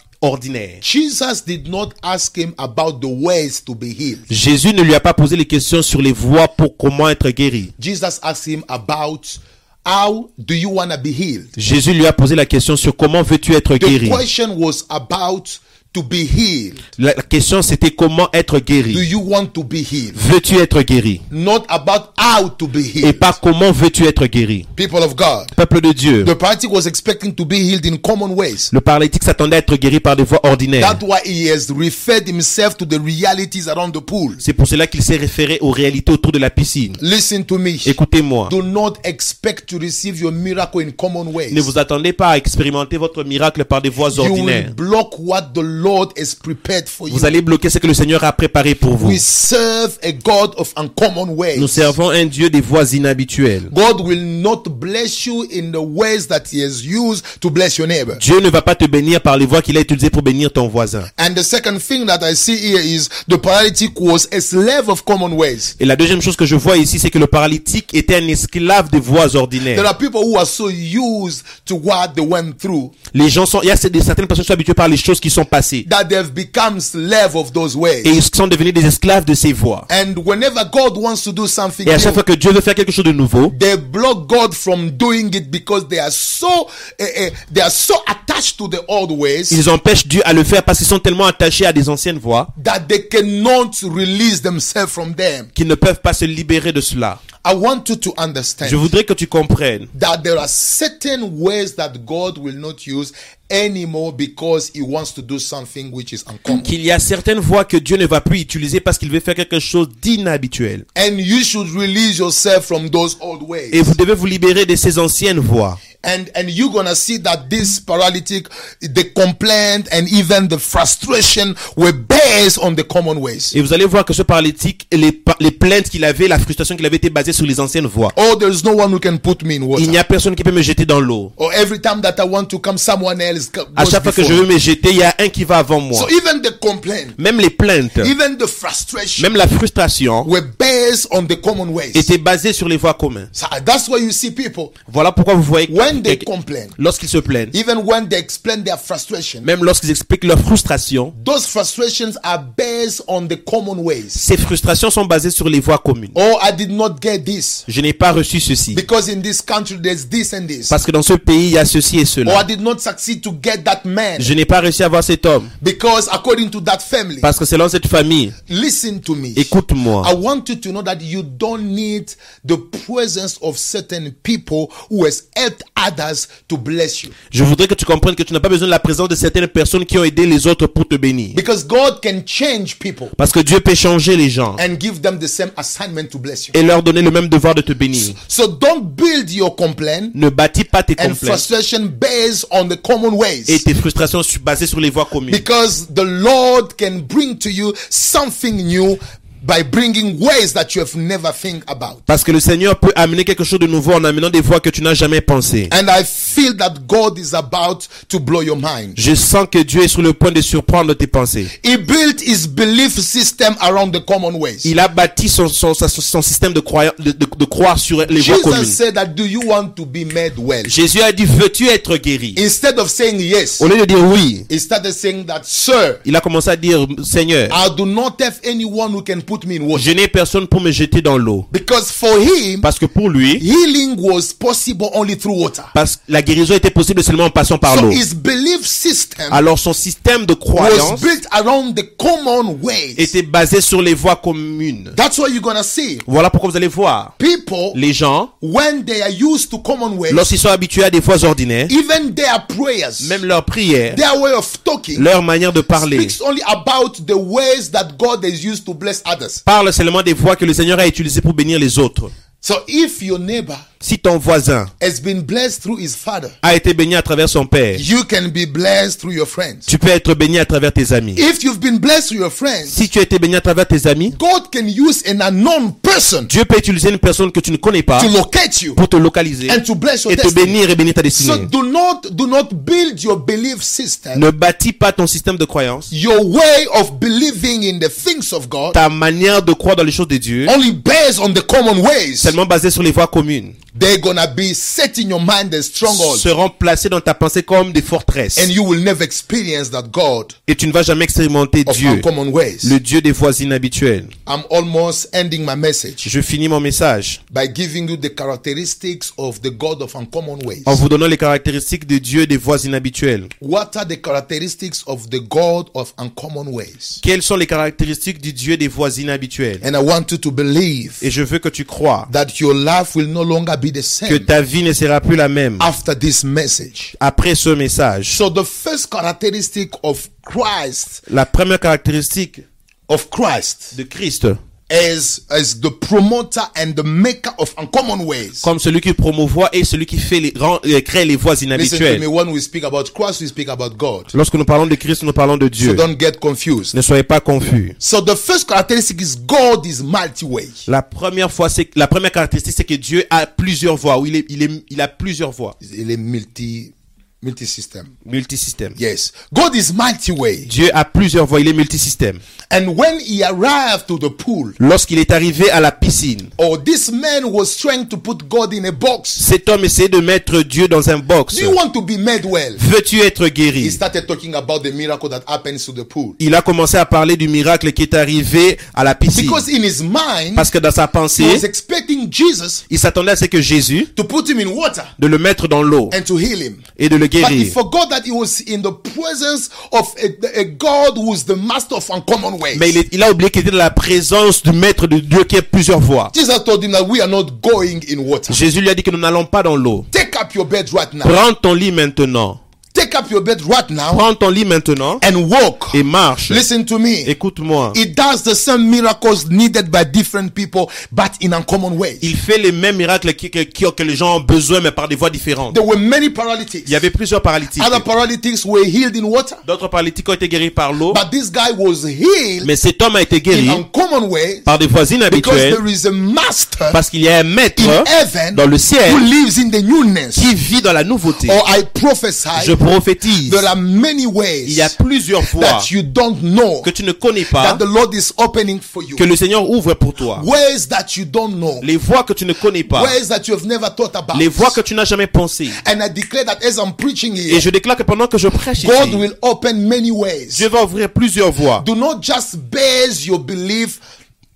Speaker 2: Jesus did not ask him about the ways to be healed.
Speaker 3: Jésus ne lui a pas posé les questions sur les voies pour comment être guéri.
Speaker 2: Jesus asked him about how do you want to be healed?
Speaker 3: Jésus lui a posé la question sur comment veux-tu être
Speaker 2: The
Speaker 3: guéri.
Speaker 2: question was about to be healed.
Speaker 3: La question c'était comment être
Speaker 2: Do
Speaker 3: guéri.
Speaker 2: you want to be healed?
Speaker 3: Veux-tu être guéri?
Speaker 2: Not about how to be
Speaker 3: Et
Speaker 2: healed.
Speaker 3: pas comment veux-tu être guéri.
Speaker 2: People of God.
Speaker 3: Peuple de Dieu,
Speaker 2: The paralytic was expecting to be healed in common ways.
Speaker 3: le paralytique s'attendait à être guéri par des voies ordinaires.
Speaker 2: That's why he has referred himself to the realities around the pool.
Speaker 3: C'est pour cela qu'il s'est référé aux réalités autour de la piscine.
Speaker 2: Listen to me.
Speaker 3: Écoutez-moi.
Speaker 2: Do not expect to receive your miracle in common ways.
Speaker 3: Ne vous attendez pas à expérimenter votre miracle par des voies
Speaker 2: You will
Speaker 3: ordinaires.
Speaker 2: block what the Lord has prepared for you.
Speaker 3: Vous allez bloquer ce que le Seigneur a préparé pour vous.
Speaker 2: We serve a God of uncommon ways.
Speaker 3: Nous servons un Dieu des voies inhabituelles.
Speaker 2: God will not bless you in the ways that He has used to bless your neighbor.
Speaker 3: Dieu ne va pas te bénir par les voies qu'il a utilisées pour bénir ton voisin.
Speaker 2: And the second thing that I see here is the paralytic was a slave of common ways.
Speaker 3: Et la deuxième chose que je vois ici, c'est que le paralytique était un esclave des voies
Speaker 2: There
Speaker 3: ordinaires.
Speaker 2: are people who are so used to what they went through
Speaker 3: Les gens sont, il y a certaines personnes qui sont habituées par les choses qui sont passées.
Speaker 2: That they've become slave of those
Speaker 3: Et
Speaker 2: ways.
Speaker 3: ils sont devenus des esclaves de ces voies.
Speaker 2: And whenever God wants to do something
Speaker 3: Et à chaque
Speaker 2: new,
Speaker 3: fois que Dieu veut faire quelque chose de nouveau,
Speaker 2: they block God from doing it because they are so eh, eh, they are so attached to the old ways
Speaker 3: ils empêchent Dieu à le faire parce qu'ils sont tellement attachés à des anciennes voies
Speaker 2: that they cannot release themselves from them.
Speaker 3: qu'ils ne peuvent pas se libérer de cela.
Speaker 2: I want you to understand
Speaker 3: Je voudrais que tu comprennes
Speaker 2: that there are certain ways that God will not use anymore because he wants to do something which is uncommon.
Speaker 3: Qu'il y a certaines voies que Dieu ne va plus utiliser parce qu'il veut faire quelque chose d'inhabituel.
Speaker 2: And you should release yourself from those old
Speaker 3: Et
Speaker 2: ways.
Speaker 3: vous devez vous libérer de ces anciennes voies.
Speaker 2: And and you're gonna see that this paralytic, the complaint and even the frustration were based on the common ways.
Speaker 3: Et vous allez voir que ce paralytique, les, plaintes qu'il avait, la frustration qu'il avait été basée sur les anciennes voies.
Speaker 2: Oh, there's no one who can put me in
Speaker 3: Il n'y a personne qui peut me jeter dans l'eau.
Speaker 2: Or every time that I want to come, someone else
Speaker 3: À chaque fois que je veux me jeter, il y a un qui va avant moi.
Speaker 2: So even the complaint,
Speaker 3: Même les plaintes,
Speaker 2: even the frustration
Speaker 3: même la frustration
Speaker 2: were based on the common ways.
Speaker 3: étaient basées sur les voies communes.
Speaker 2: So that's why you see people
Speaker 3: Voilà pourquoi vous voyez
Speaker 2: when they
Speaker 3: que-
Speaker 2: complain,
Speaker 3: lorsqu'ils se plaignent,
Speaker 2: even when they explain their frustration,
Speaker 3: même lorsqu'ils expliquent leur frustration,
Speaker 2: those frustrations are based on the common ways.
Speaker 3: ces frustrations sont basées sur les voies communes.
Speaker 2: Oh, I did not get this
Speaker 3: Je n'ai pas reçu ceci.
Speaker 2: because in this country there's this and this.
Speaker 3: Parce que dans ce pays, il y a ceci et
Speaker 2: I
Speaker 3: cela.
Speaker 2: did not succeed to get that man
Speaker 3: Je n'ai pas réussi à voir cet homme.
Speaker 2: because according to that family.
Speaker 3: Parce que selon cette famille,
Speaker 2: Listen to me.
Speaker 3: écoute-moi.
Speaker 2: I want you to know that you don't need the presence of certain people who has helped others to bless you.
Speaker 3: Je voudrais que tu comprennes que tu n'as pas besoin de la présence de certaines personnes qui ont aidé les autres pour te bénir.
Speaker 2: Because God can change people
Speaker 3: Parce que Dieu peut changer les gens
Speaker 2: and give them the same assignment to bless you.
Speaker 3: et leur donner le même devoir de te bénir.
Speaker 2: So don't build your complaint
Speaker 3: Ne bâtis pas tes
Speaker 2: and
Speaker 3: complexes
Speaker 2: frustration based on the common
Speaker 3: et
Speaker 2: ways.
Speaker 3: tes frustrations su- basées sur les voies communes.
Speaker 2: Because the Lord can bring to you something new by bringing ways that you have never think about.
Speaker 3: Parce que le Seigneur peut amener quelque chose de nouveau en amenant des voies que tu n'as jamais pensées.
Speaker 2: And I feel that God is about to blow your mind.
Speaker 3: Je sens que Dieu est sur le point de surprendre tes pensées.
Speaker 2: He built his belief system around the common ways.
Speaker 3: Il a bâti son, son, son, son système de, croyance, de, de, de croire sur les voies
Speaker 2: Jesus
Speaker 3: communes.
Speaker 2: said that do you want to be made well?
Speaker 3: Jésus a dit, veux-tu être guéri?
Speaker 2: Instead of saying yes,
Speaker 3: Au lieu de dire oui,
Speaker 2: he started saying that, sir,
Speaker 3: il a commencé à dire, Seigneur,
Speaker 2: I do not have anyone who can put me in water.
Speaker 3: je n'ai personne pour me jeter dans l'eau.
Speaker 2: Because for him,
Speaker 3: Parce que pour lui,
Speaker 2: healing was possible only through water.
Speaker 3: parce que la guérison était possible seulement en passant par
Speaker 2: So
Speaker 3: l'eau.
Speaker 2: his belief system
Speaker 3: Alors son système de
Speaker 2: was
Speaker 3: croyance
Speaker 2: built around the common ways.
Speaker 3: était basé sur les voies communes.
Speaker 2: That's what you're gonna see.
Speaker 3: Voilà pourquoi vous allez voir.
Speaker 2: People,
Speaker 3: Les gens,
Speaker 2: when they are used to common ways,
Speaker 3: lorsqu'ils sont habitués à des voies ordinaires,
Speaker 2: even their prayers,
Speaker 3: même leur prière,
Speaker 2: their way of talking,
Speaker 3: leur manière de parler,
Speaker 2: speaks only about the ways that God has used to bless others.
Speaker 3: Parle seulement des voies que le Seigneur a utilisées pour bénir les autres.
Speaker 2: So if your neighbor
Speaker 3: Si ton voisin
Speaker 2: has been blessed through his father,
Speaker 3: a été béni à travers son père,
Speaker 2: you can be blessed through your friends.
Speaker 3: tu peux être béni à travers tes amis.
Speaker 2: If you've been blessed through your friends,
Speaker 3: Si tu as été béni à travers tes amis,
Speaker 2: God can use an unknown person
Speaker 3: Dieu peut utiliser une personne que tu ne connais pas
Speaker 2: to locate you
Speaker 3: pour te localiser
Speaker 2: and to bless your
Speaker 3: et te
Speaker 2: destiny.
Speaker 3: bénir et bénir ta
Speaker 2: So
Speaker 3: destinée.
Speaker 2: do not do not build your belief system,
Speaker 3: Ne bâtis pas ton système de croyance,
Speaker 2: your way of believing in the things of God,
Speaker 3: ta manière de croire dans les choses de Dieu,
Speaker 2: only based on the common ways.
Speaker 3: seulement basée sur les voies communes,
Speaker 2: They're gonna be set in your mind as strongholds,
Speaker 3: seront placées dans ta pensée comme des forteresses.
Speaker 2: and you will never experience that God
Speaker 3: Et tu ne vas jamais expérimenter
Speaker 2: of
Speaker 3: Dieu,
Speaker 2: uncommon ways.
Speaker 3: le Dieu des voies inhabituelles.
Speaker 2: I'm almost ending my message
Speaker 3: Je finis mon message
Speaker 2: by giving you the characteristics of the God of uncommon ways.
Speaker 3: en vous donnant les caractéristiques de Dieu des voies inhabituelles.
Speaker 2: What are the characteristics of the God of uncommon ways?
Speaker 3: Quelles sont les caractéristiques du Dieu des voies inhabituelles?
Speaker 2: And I want you to believe
Speaker 3: Et je veux que tu crois
Speaker 2: that your life will no longer be
Speaker 3: que ta vie ne sera plus la même
Speaker 2: after this message.
Speaker 3: après ce message.
Speaker 2: So the first characteristic of Christ,
Speaker 3: La première caractéristique
Speaker 2: of Christ,
Speaker 3: de Christ,
Speaker 2: as as the promoter and the maker of uncommon ways.
Speaker 3: comme celui qui promouvoit et celui qui fait les, rend- euh, crée les voies
Speaker 2: Listen to me.
Speaker 3: inhabituelles.
Speaker 2: When we speak about Christ, we speak about God.
Speaker 3: Lorsque nous parlons de Christ, nous parlons de
Speaker 2: So
Speaker 3: Dieu.
Speaker 2: don't get confused.
Speaker 3: Ne soyez pas confus.
Speaker 2: So the first characteristic is God is multi-way.
Speaker 3: La première fois, c'est la première caractéristique, c'est que Dieu a plusieurs voies. Ou il est, il est, il a plusieurs voies.
Speaker 2: Il est multi multi-system.
Speaker 3: Multisystème.
Speaker 2: Yes. God is multi-way.
Speaker 3: Dieu a plusieurs voies. Il est multisystème.
Speaker 2: And when he arrived to the pool,
Speaker 3: Lorsqu'il est arrivé à la piscine,
Speaker 2: or this man was trying to put God in a box.
Speaker 3: cet homme essayait de mettre Dieu dans un box.
Speaker 2: Do you want to be made well?
Speaker 3: Veux-tu être
Speaker 2: He
Speaker 3: guéri?
Speaker 2: started talking about the miracle that happens to the pool.
Speaker 3: Il a commencé à parler du miracle qui est arrivé à la piscine.
Speaker 2: Because in his mind,
Speaker 3: Parce que dans sa
Speaker 2: he was
Speaker 3: pensée,
Speaker 2: expecting Jesus
Speaker 3: il s'attendait à ce que Jésus,
Speaker 2: to put him in water
Speaker 3: de le mettre dans l'eau
Speaker 2: and to heal him.
Speaker 3: et de le
Speaker 2: But he forgot that he was in the presence of a, a God who is the master of uncommon ways.
Speaker 3: Mais il, est- il a oublié qu'il était dans la présence du maître de Dieu qui a plusieurs voies.
Speaker 2: Jesus told him that we are not going in water.
Speaker 3: Jésus lui a dit que nous n'allons pas dans l'eau.
Speaker 2: Take up your bed right now.
Speaker 3: Prends ton lit maintenant.
Speaker 2: Take up your bed right now
Speaker 3: Prends ton lit maintenant
Speaker 2: and walk.
Speaker 3: et marche.
Speaker 2: Listen to me.
Speaker 3: Écoute-moi.
Speaker 2: It does the same miracles needed by different people, but in uncommon ways.
Speaker 3: Il fait les mêmes miracles que, les gens ont besoin, mais par des voies différentes.
Speaker 2: There were many paralytics.
Speaker 3: Il y avait plusieurs paralytiques.
Speaker 2: Other paralytics were healed in water,
Speaker 3: D'autres paralytiques ont été guéris par l'eau.
Speaker 2: but this guy was healed
Speaker 3: Mais cet homme a été guéri
Speaker 2: in uncommon ways
Speaker 3: par des voies
Speaker 2: because
Speaker 3: inhabituelles
Speaker 2: there is a master
Speaker 3: parce qu'il y a un maître
Speaker 2: in heaven
Speaker 3: dans le
Speaker 2: who
Speaker 3: ciel
Speaker 2: lives in the newness.
Speaker 3: qui vit dans la nouveauté.
Speaker 2: Or I prophesy
Speaker 3: Je prophétise.
Speaker 2: there are many
Speaker 3: Il y a
Speaker 2: ways
Speaker 3: plusieurs voies
Speaker 2: that you don't know
Speaker 3: que tu ne connais pas
Speaker 2: that the Lord is opening for you.
Speaker 3: que le Seigneur ouvre pour toi.
Speaker 2: Ways that you don't know.
Speaker 3: Les voies que tu ne connais pas.
Speaker 2: Ways that you have never thought about.
Speaker 3: Les voies que tu n'as jamais pensées.
Speaker 2: And I declare that as I'm preaching
Speaker 3: Et je déclare que pendant que je prêche ici,
Speaker 2: God will open many ways.
Speaker 3: Dieu va ouvrir plusieurs voies.
Speaker 2: Do not just base your belief,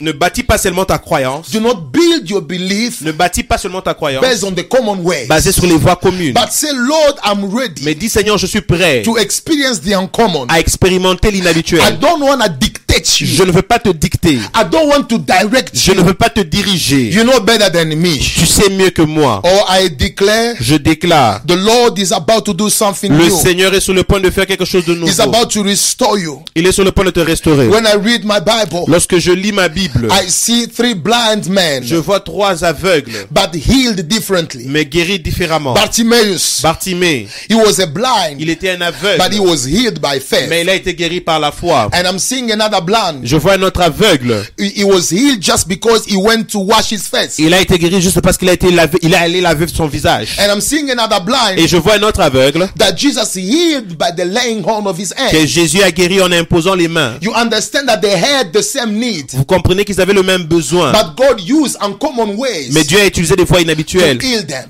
Speaker 3: Ne bâtis pas seulement ta croyance.
Speaker 2: do not build your belief
Speaker 3: Ne bâtis pas seulement ta croyance
Speaker 2: based on the common ways.
Speaker 3: basée sur les voies communes.
Speaker 2: But say, Lord, I'm ready
Speaker 3: Mais dis Seigneur, je suis prêt
Speaker 2: to experience the uncommon.
Speaker 3: à expérimenter
Speaker 2: I
Speaker 3: l'inhabituel.
Speaker 2: don't want to dictate you.
Speaker 3: Je ne veux pas te dicter.
Speaker 2: I don't want to direct
Speaker 3: Je ne
Speaker 2: you.
Speaker 3: veux pas te diriger.
Speaker 2: You know better than me.
Speaker 3: Tu sais mieux que moi.
Speaker 2: Or I declare
Speaker 3: Je déclare,
Speaker 2: the Lord is about to do something
Speaker 3: le
Speaker 2: new.
Speaker 3: Seigneur est sur le point de faire quelque chose de
Speaker 2: He's
Speaker 3: nouveau.
Speaker 2: about to restore you.
Speaker 3: Il est sur le point de te restaurer.
Speaker 2: When I read my Bible,
Speaker 3: Lorsque je lis ma Bible,
Speaker 2: I see three blind men,
Speaker 3: je vois trois aveugles,
Speaker 2: but healed differently.
Speaker 3: mais guéris différemment.
Speaker 2: Bartimaeus,
Speaker 3: Bartimée,
Speaker 2: he was a blind,
Speaker 3: il était un
Speaker 2: but he
Speaker 3: aveugle,
Speaker 2: was healed by faith.
Speaker 3: mais il a été guéri par la foi.
Speaker 2: And I'm seeing another blind.
Speaker 3: Je vois un autre aveugle.
Speaker 2: He he was healed just because he went to wash his face.
Speaker 3: Il a été guéri juste parce qu'il a été lavé, il est allé laver son visage.
Speaker 2: And I'm seeing another blind
Speaker 3: Et je vois un autre aveugle
Speaker 2: that Jesus healed by the laying on of his
Speaker 3: que
Speaker 2: hand.
Speaker 3: Jésus a guéri en imposant les mains.
Speaker 2: You understand that they had the same need,
Speaker 3: Vous comprenez qu'ils avaient le même besoin.
Speaker 2: but God used uncommon ways
Speaker 3: Mais Dieu a utilisé des voies inhabituelles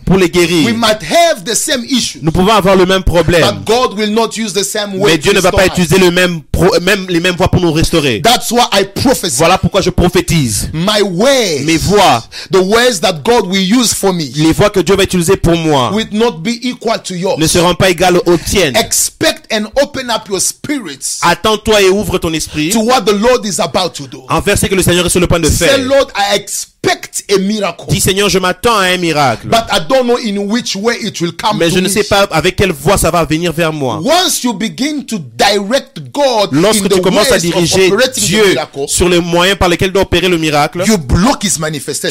Speaker 3: pour les
Speaker 2: We
Speaker 3: guérir.
Speaker 2: might have the same issue,
Speaker 3: Nous pouvons avoir le même problème.
Speaker 2: but God will not use the same way.
Speaker 3: Mais Dieu ne va pas utiliser le même, pro- même, les mêmes voies pour nous restaurer.
Speaker 2: That's why I prophesy.
Speaker 3: Voilà pourquoi je prophétise.
Speaker 2: My ways,
Speaker 3: Mes voies,
Speaker 2: the ways that God will use for me,
Speaker 3: les voies que Dieu va utiliser pour moi,
Speaker 2: will not be equal to yours.
Speaker 3: ne seront pas égales aux tiennes.
Speaker 2: Expect and open up your spirits
Speaker 3: Attends-toi et ouvre ton esprit
Speaker 2: to what the Lord is about to do.
Speaker 3: envers ce que le Seigneur sur le point de faire.
Speaker 2: Lord, I expect a miracle,
Speaker 3: Dis Seigneur, je m'attends à un miracle.
Speaker 2: but I don't know in which way it will come
Speaker 3: Mais
Speaker 2: to
Speaker 3: je ne sais pas avec quelle voie ça va venir vers moi.
Speaker 2: Once you begin to direct God in
Speaker 3: Lorsque
Speaker 2: the
Speaker 3: tu commences à diriger Dieu
Speaker 2: miracle,
Speaker 3: sur les moyens par lesquels doit opérer le miracle,
Speaker 2: you block his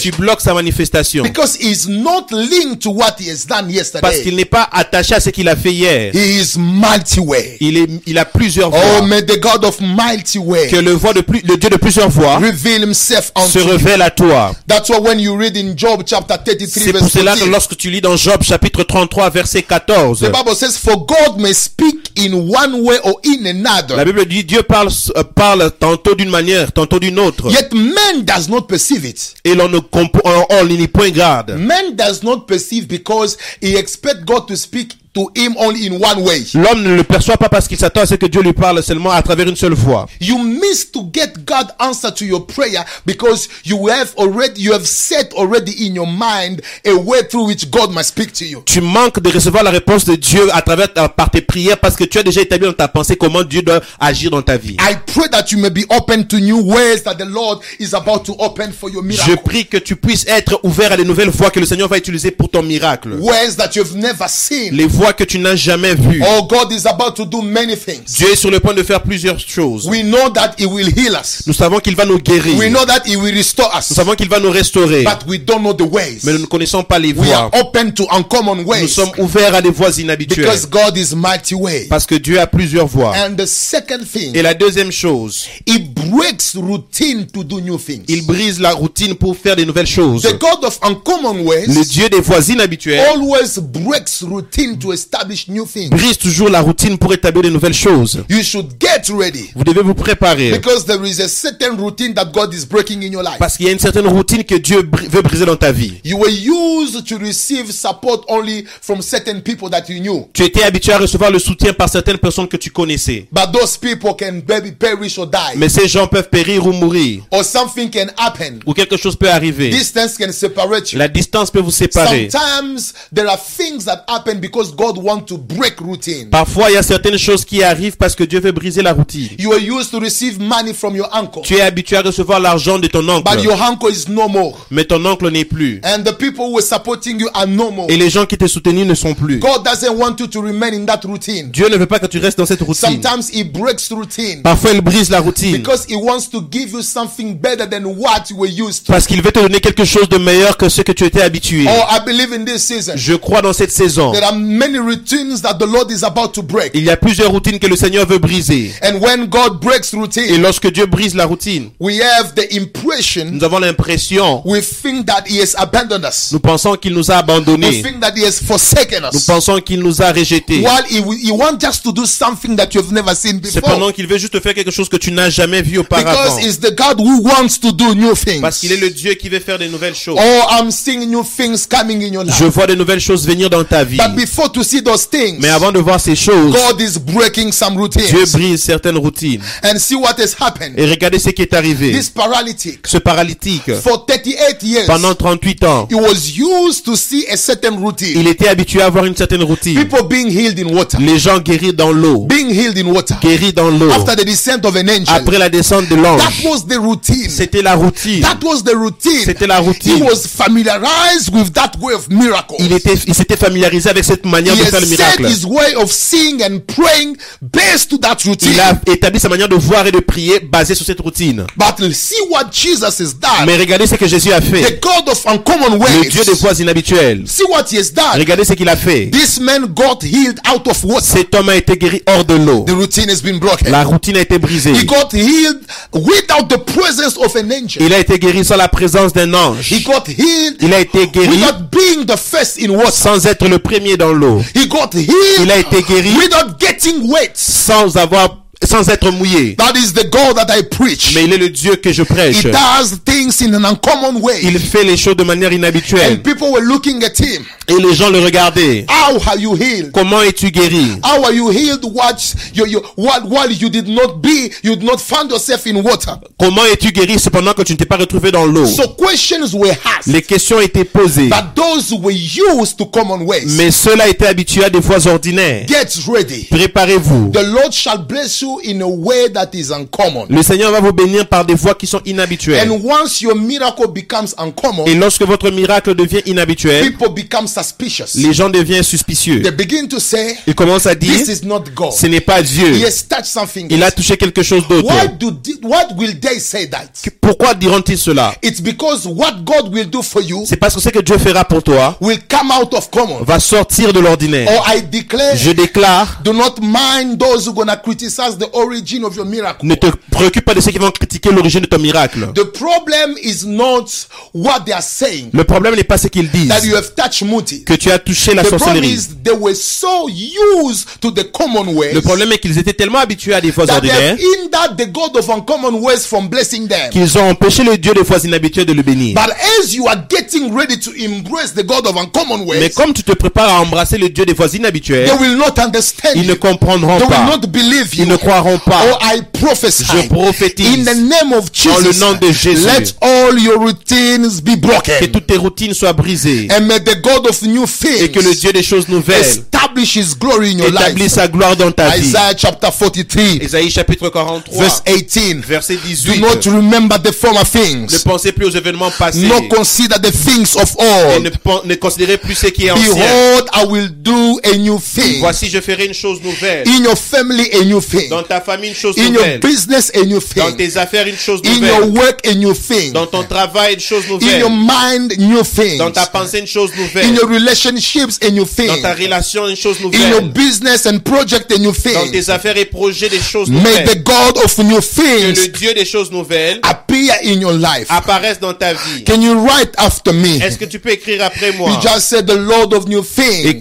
Speaker 3: tu bloques sa manifestation.
Speaker 2: because he's not linked to what he has done
Speaker 3: Parce qu'il n'est pas attaché à ce qu'il a fait hier.
Speaker 2: He is mighty way.
Speaker 3: Il, est, il a plusieurs
Speaker 2: Oh,
Speaker 3: voies.
Speaker 2: may the God of mighty way
Speaker 3: Que le, voix de plus, le Dieu de plusieurs voies
Speaker 2: reveal himself
Speaker 3: se
Speaker 2: unto
Speaker 3: révèle à toi.
Speaker 2: That's why when you read in Job chapter 33
Speaker 3: C'est pour
Speaker 2: verse
Speaker 3: cela que
Speaker 2: 14,
Speaker 3: lorsque tu lis dans Job chapitre 33 verset 14,
Speaker 2: the Bible says, For God may speak in one way or in another,
Speaker 3: la Bible dit Dieu parle, euh, parle tantôt d'une manière, tantôt d'une autre.
Speaker 2: yet man does not perceive it.
Speaker 3: Et l'on ne comp- on, on n'y point garde.
Speaker 2: Man does not perceive because he expects God to speak to him only in one way.
Speaker 3: L'homme ne le perçoit pas parce qu'il s'attend à ce que Dieu lui parle seulement à travers une seule voix.
Speaker 2: You miss to get God answer to your prayer because you have already you have set already in your mind a way through which God must speak to you.
Speaker 3: Tu manques de recevoir la réponse de Dieu à travers ta- par tes prières parce que tu as déjà établi dans ta pensée comment Dieu doit agir dans ta vie.
Speaker 2: I pray that you may be open to new ways that the Lord is about to open for your
Speaker 3: Je
Speaker 2: miracle.
Speaker 3: prie que tu puisses être ouvert à des nouvelles voies que le Seigneur va utiliser pour ton miracle.
Speaker 2: Ways that you've never seen.
Speaker 3: Les voies que tu n'as jamais vues.
Speaker 2: Oh, God is about to do many things.
Speaker 3: Dieu est sur le point de faire plusieurs choses.
Speaker 2: We know that He will heal us.
Speaker 3: Nous savons qu'il va nous guérir.
Speaker 2: We know that He will restore
Speaker 3: Nous
Speaker 2: us.
Speaker 3: savons qu'il va nous restaurer.
Speaker 2: But we don't know the ways.
Speaker 3: Mais nous ne connaissons pas les
Speaker 2: We are
Speaker 3: voies.
Speaker 2: open to uncommon
Speaker 3: Nous
Speaker 2: ways
Speaker 3: sommes ouverts à des voies inhabituelles.
Speaker 2: because God is mighty way.
Speaker 3: Parce que Dieu a plusieurs voies.
Speaker 2: And the second thing,
Speaker 3: Et la deuxième chose,
Speaker 2: He breaks routine to do new things.
Speaker 3: il brise la routine pour faire des nouvelles choses.
Speaker 2: The God of uncommon
Speaker 3: Le
Speaker 2: ways
Speaker 3: Dieu des voies inhabituelles
Speaker 2: always breaks routine to establish new things.
Speaker 3: brise toujours la routine pour établir de nouvelles choses.
Speaker 2: You should get ready
Speaker 3: Vous devez vous préparer.
Speaker 2: because there is a certain routine that God is breaking in your life.
Speaker 3: Parce qu'il y a une certaine routine que Dieu br- veut briser dans ta vie.
Speaker 2: You were used to receive support only from certain people that you knew.
Speaker 3: Tu étais habitué à recevoir le soutien par certaines personnes que tu connaissais.
Speaker 2: But those people can maybe perish or die.
Speaker 3: Mais ces gens peuvent périr ou mourir.
Speaker 2: Or something can happen.
Speaker 3: Ou quelque chose peut arriver.
Speaker 2: Distance can separate you.
Speaker 3: La distance peut vous séparer.
Speaker 2: Sometimes there are things that happen because God wants to break routine.
Speaker 3: Parfois, il y a certaines choses qui arrivent parce que Dieu veut briser la routine.
Speaker 2: You are used to receive money from your uncle,
Speaker 3: Tu es habitué à recevoir l'argent de ton
Speaker 2: but
Speaker 3: oncle,
Speaker 2: your uncle is no more.
Speaker 3: mais ton oncle n'est plus.
Speaker 2: And the people who were supporting you are no more.
Speaker 3: Et les gens qui t'ont soutenu ne sont plus.
Speaker 2: God doesn't want you to remain in that routine.
Speaker 3: Dieu ne veut pas que tu restes dans cette routine.
Speaker 2: Sometimes He breaks routine
Speaker 3: Parfois, il brise la routine
Speaker 2: because He wants to give you something better than what you were used to.
Speaker 3: parce qu'il veut te donner quelque chose de meilleur que ce que tu étais habitué.
Speaker 2: Oh, I believe in this season.
Speaker 3: Je crois dans cette saison.
Speaker 2: There are many routines that the Lord is about to break.
Speaker 3: Il y a plusieurs routines que le Seigneur veut briser.
Speaker 2: And when God breaks
Speaker 3: Et lorsque Dieu brise la routine,
Speaker 2: we have the impression,
Speaker 3: nous avons l'impression,
Speaker 2: we think that He has abandoned us.
Speaker 3: nous pensons qu'il nous a
Speaker 2: We
Speaker 3: abandonnés.
Speaker 2: think that He has forsaken
Speaker 3: Nous
Speaker 2: us.
Speaker 3: pensons qu'il nous a rejetés.
Speaker 2: While he, he wants just to do something that you've never seen before.
Speaker 3: Cependant qu'il veut juste faire quelque chose que tu n'as jamais vu auparavant.
Speaker 2: Because he's the God who wants to do new
Speaker 3: Parce qu'il est le Dieu qui veut faire des nouvelles choses.
Speaker 2: Oh, I'm seeing new things coming in your
Speaker 3: Je
Speaker 2: life.
Speaker 3: vois de nouvelles choses venir dans ta vie.
Speaker 2: But before to see those things,
Speaker 3: Mais avant de voir ces choses,
Speaker 2: God is breaking some
Speaker 3: Dieu
Speaker 2: routines.
Speaker 3: brise certaines routines.
Speaker 2: And see what has happened.
Speaker 3: Et regardez ce qui est arrivé.
Speaker 2: This paralytic,
Speaker 3: Ce paralytique,
Speaker 2: for 38 years,
Speaker 3: pendant 38 ans,
Speaker 2: he was used to see a certain routine.
Speaker 3: il était habitué à avoir une certaine routine.
Speaker 2: People being healed in water.
Speaker 3: Les gens guéris dans l'eau.
Speaker 2: Being healed in water.
Speaker 3: Guéris dans l'eau.
Speaker 2: After the descent of an angel.
Speaker 3: Après la descente de
Speaker 2: That
Speaker 3: l'ange.
Speaker 2: was the routine.
Speaker 3: C'était la routine.
Speaker 2: That was the routine.
Speaker 3: C'était la
Speaker 2: He
Speaker 3: routine.
Speaker 2: was familiarized with that way of miracles.
Speaker 3: Il était, il s'était familiarisé avec cette manière
Speaker 2: He
Speaker 3: de faire le
Speaker 2: has set
Speaker 3: miracle.
Speaker 2: his way of seeing and praying based to that routine.
Speaker 3: Il a établi sa manière de voir et de prier basée sur cette routine.
Speaker 2: But see what Jesus has done.
Speaker 3: Mais regardez ce que Jésus a fait.
Speaker 2: The God of uncommon
Speaker 3: Le. Dieu des voies inhabituelles.
Speaker 2: See what he has done.
Speaker 3: Regardez ce qu'il a fait.
Speaker 2: This man got healed out of water.
Speaker 3: Cet homme a été guéri hors de l'eau.
Speaker 2: The routine has been broken.
Speaker 3: La routine a été brisée.
Speaker 2: He got healed without the presence of an angel.
Speaker 3: Il a été guéri sans la présence d'un ange.
Speaker 2: He got healed
Speaker 3: Il a été guéri
Speaker 2: without being the first in water.
Speaker 3: sans être le premier dans l'eau.
Speaker 2: He got
Speaker 3: Il
Speaker 2: healed
Speaker 3: a été guéri
Speaker 2: without getting wet.
Speaker 3: sans avoir, sans être mouillé.
Speaker 2: That is the God that I preach.
Speaker 3: Mais il est le Dieu que je
Speaker 2: He
Speaker 3: prêche.
Speaker 2: does things in an uncommon way.
Speaker 3: Il fait les choses de manière inhabituelle.
Speaker 2: And people were looking at him.
Speaker 3: Et les gens le regardaient.
Speaker 2: How are you healed?
Speaker 3: Comment es-tu guéri?
Speaker 2: How are you healed? What you, you what while you did not be, you did not find yourself in water?
Speaker 3: Comment es-tu guéri cependant que tu ne t'es pas retrouvé dans l'eau?
Speaker 2: So questions were asked.
Speaker 3: Les questions étaient posées.
Speaker 2: But those were used to common ways.
Speaker 3: Mais ceux-là étaient habitués à des voies ordinaires.
Speaker 2: Get ready.
Speaker 3: Préparez-vous.
Speaker 2: The Lord shall bless you in a way that is uncommon.
Speaker 3: Le Seigneur va vous bénir par des voies qui sont inhabituelles.
Speaker 2: And once your miracle becomes uncommon,
Speaker 3: Et lorsque votre miracle devient inhabituel,
Speaker 2: people become suspicious.
Speaker 3: les gens deviennent suspicieux.
Speaker 2: They begin to say,
Speaker 3: Ils commencent à dire,
Speaker 2: This is not God.
Speaker 3: ce n'est pas Dieu.
Speaker 2: He has touched something.
Speaker 3: Il a touché quelque chose d'autre.
Speaker 2: Why do what will they say that?
Speaker 3: Pourquoi diront-ils cela?
Speaker 2: It's because what God will do for you
Speaker 3: C'est parce que ce que Dieu fera pour toi
Speaker 2: will come out of common.
Speaker 3: va sortir de l'ordinaire.
Speaker 2: Or I declare,
Speaker 3: Je déclare,
Speaker 2: do not mind those who gonna criticize the origin of your miracle.
Speaker 3: ne te préoccupe pas de ceux qui vont critiquer l'origine de ton miracle.
Speaker 2: The problem is not what they are saying
Speaker 3: Le problème n'est pas ce qu'ils disent,
Speaker 2: that you have touched Muti.
Speaker 3: que tu as touché la
Speaker 2: The problem
Speaker 3: sorcellerie.
Speaker 2: is they were so used to the common ways
Speaker 3: Le problème est qu'ils étaient tellement habitués à des
Speaker 2: they
Speaker 3: ordinaires
Speaker 2: have hindered the God of uncommon ways from blessing them.
Speaker 3: qu'ils ont empêché le Dieu des voies inhabituelles de le bénir.
Speaker 2: But as you are getting ready to embrace the God of uncommon
Speaker 3: Mais
Speaker 2: ways,
Speaker 3: comme tu te prépares à embrasser le Dieu des voies inhabituelles,
Speaker 2: they will not understand
Speaker 3: ils ne comprendront
Speaker 2: They will
Speaker 3: pas.
Speaker 2: not believe you.
Speaker 3: Ils ne croiront pas.
Speaker 2: Oh, I prophesy
Speaker 3: Je prophétise.
Speaker 2: in the name of
Speaker 3: Dans le
Speaker 2: Jesus.
Speaker 3: nom de Jésus.
Speaker 2: Let all your routines be
Speaker 3: Que
Speaker 2: broken,
Speaker 3: toutes tes routines soient brisées.
Speaker 2: and may the God of new
Speaker 3: Et que le
Speaker 2: things
Speaker 3: Dieu des choses nouvelles
Speaker 2: establish His glory in your
Speaker 3: établisse
Speaker 2: life.
Speaker 3: sa gloire dans ta vie.
Speaker 2: Isaiah chapter 43,
Speaker 3: Ésaïe chapitre 43,
Speaker 2: verse 18.
Speaker 3: verset
Speaker 2: Do
Speaker 3: 18.
Speaker 2: not remember the former
Speaker 3: Ne
Speaker 2: things,
Speaker 3: pensez plus aux événements passés.
Speaker 2: consider the things of
Speaker 3: Et
Speaker 2: old.
Speaker 3: ne, ne considérez plus ce qui est ancien.
Speaker 2: Behold, I will do a new thing
Speaker 3: Voici, je ferai une chose nouvelle.
Speaker 2: in your family, a new thing
Speaker 3: Dans ta famille, une chose
Speaker 2: in your
Speaker 3: nouvelle.
Speaker 2: business, a new
Speaker 3: Dans tes affaires, une chose
Speaker 2: in your
Speaker 3: nouvelle.
Speaker 2: work, a new thing
Speaker 3: Dans ton travail, une chose
Speaker 2: in
Speaker 3: nouvelle.
Speaker 2: your mind, new things
Speaker 3: Dans ta pensée, une chose
Speaker 2: in
Speaker 3: nouvelle.
Speaker 2: your relationships, a new thing
Speaker 3: Dans ta relation, une chose
Speaker 2: in your
Speaker 3: nouvelle.
Speaker 2: business and project, a new
Speaker 3: Dans tes affaires et projets, des choses
Speaker 2: May
Speaker 3: nouvelles.
Speaker 2: the God of new
Speaker 3: Que le
Speaker 2: things
Speaker 3: Dieu des choses nouvelles
Speaker 2: appear in your life.
Speaker 3: apparaisse dans ta vie.
Speaker 2: Can you write after me?
Speaker 3: Est-ce que tu peux écrire après moi?
Speaker 2: You just said the Lord of new
Speaker 3: Et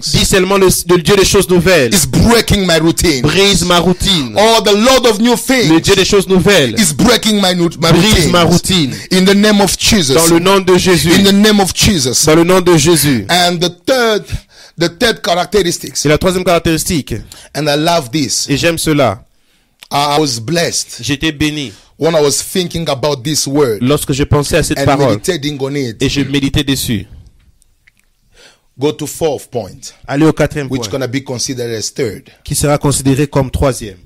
Speaker 2: things
Speaker 3: dis seulement le, le Dieu des choses nouvelles.
Speaker 2: is breaking my routine.
Speaker 3: Brise ma routine.
Speaker 2: Or the Lord of new
Speaker 3: Le
Speaker 2: things
Speaker 3: Dieu des choses nouvelles.
Speaker 2: is breaking my, my
Speaker 3: Brise ma
Speaker 2: routine. In the name of Jesus.
Speaker 3: Dans le nom de Jésus.
Speaker 2: In the name of Jesus.
Speaker 3: Dans le nom de Jésus.
Speaker 2: And the third, the third characteristics,
Speaker 3: C'est la troisième caractéristique.
Speaker 2: and I love this.
Speaker 3: Et j'aime cela.
Speaker 2: I was blessed
Speaker 3: J'étais béni
Speaker 2: when I was thinking about this word
Speaker 3: lorsque je pensais à cette
Speaker 2: and
Speaker 3: parole
Speaker 2: meditating on it.
Speaker 3: et je méditais dessus.
Speaker 2: Go to fourth point,
Speaker 3: Allez au quatrième
Speaker 2: which
Speaker 3: point,
Speaker 2: gonna be considered as third.
Speaker 3: qui sera considéré comme troisième.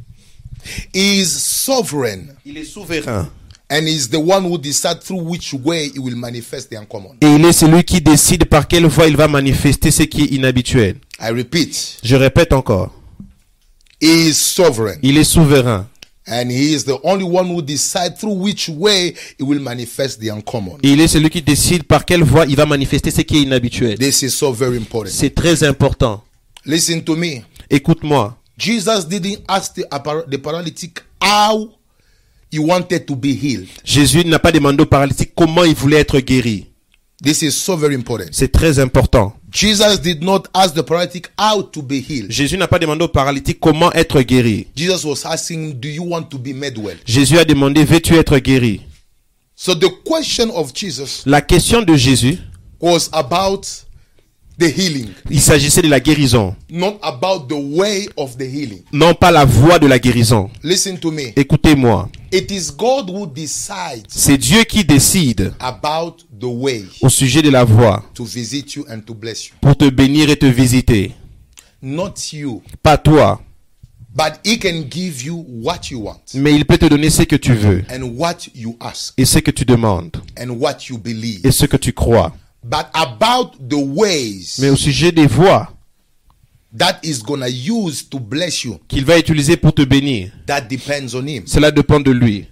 Speaker 2: He is sovereign
Speaker 3: Il est souverain.
Speaker 2: and is the one who decides through which way he will manifest the uncommon.
Speaker 3: Et il est celui qui décide par quelle voie il va manifester ce qui est inhabituel.
Speaker 2: I repeat,
Speaker 3: Je répète encore.
Speaker 2: he is sovereign
Speaker 3: Il est souverain.
Speaker 2: and he is the only one who decides through which way he will manifest the uncommon.
Speaker 3: Et il est celui qui décide par quelle voie il va manifester ce qui est inhabituel.
Speaker 2: This is so very important.
Speaker 3: C'est très important.
Speaker 2: Listen to me.
Speaker 3: Écoute-moi.
Speaker 2: Jesus didn't ask the, the paralytic how he wanted to be healed.
Speaker 3: Jésus n'a pas demandé au paralytique comment il voulait être guéri.
Speaker 2: This is so very important.
Speaker 3: C'est très important.
Speaker 2: Jesus did not ask the paralytic how to be healed.
Speaker 3: Jésus n'a pas demandé au paralytique comment être guéri.
Speaker 2: Jesus was asking, Do you want to be made well?
Speaker 3: Jésus a demandé veux-tu être guéri?
Speaker 2: So the question of Jesus
Speaker 3: La question de Jésus,
Speaker 2: was about the healing,
Speaker 3: il s'agissait de la guérison,
Speaker 2: not about the way of the healing.
Speaker 3: non pas la voie de la guérison.
Speaker 2: Listen to me.
Speaker 3: Écoutez-moi,
Speaker 2: It is God who decides
Speaker 3: c'est Dieu qui décide
Speaker 2: about the way
Speaker 3: au sujet de la voie
Speaker 2: to visit you and to bless you,
Speaker 3: pour te bénir et te visiter.
Speaker 2: not you.
Speaker 3: Pas toi,
Speaker 2: But He can give you what you want
Speaker 3: mais il peut te donner ce que tu veux
Speaker 2: and what you ask
Speaker 3: et ce que tu demandes
Speaker 2: and what you believe.
Speaker 3: et ce que tu crois.
Speaker 2: But about the ways
Speaker 3: Mais au sujet des voies
Speaker 2: that is gonna use to bless you,
Speaker 3: qu'il va utiliser pour te bénir,
Speaker 2: that depends on Him.
Speaker 3: cela dépend de lui.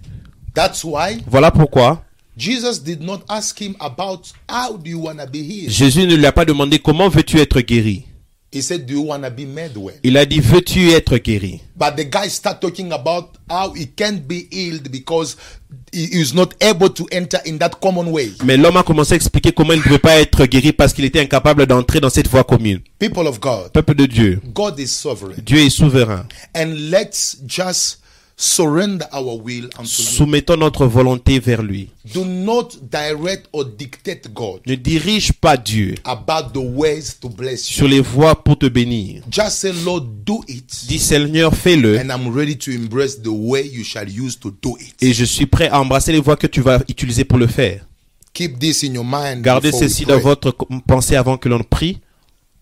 Speaker 2: That's why
Speaker 3: Voilà pourquoi
Speaker 2: Jesus did not ask him about how do you wanna be healed.
Speaker 3: Jésus ne lui a pas demandé comment veux-tu être guéri.
Speaker 2: He said, Do you wanna be made well?
Speaker 3: Il a dit veux-tu être guéri?
Speaker 2: But the guy start talking about how he can't be healed because he is not able to enter in that common way.
Speaker 3: Mais l'homme a commencé à expliquer comment il ne pouvait pas être guéri parce qu'il était incapable d'entrer dans cette voie commune.
Speaker 2: People of God,
Speaker 3: Peuple de Dieu,
Speaker 2: God is sovereign.
Speaker 3: Dieu est souverain.
Speaker 2: And let's just surrender our will unto.
Speaker 3: Soumettons notre volonté vers lui.
Speaker 2: Do not direct or dictate God
Speaker 3: Ne dirige pas Dieu
Speaker 2: about the ways to bless you.
Speaker 3: sur les voies pour te bénir.
Speaker 2: Just say, Lord, do it.
Speaker 3: Dis Seigneur, fais-le
Speaker 2: And I'm ready to embrace the way you shall use to do it.
Speaker 3: et je suis prêt à embrasser les voies que tu vas utiliser pour le faire.
Speaker 2: Keep this in your mind.
Speaker 3: Gardez
Speaker 2: before we
Speaker 3: ceci
Speaker 2: pray.
Speaker 3: dans votre pensée avant que l'on prie.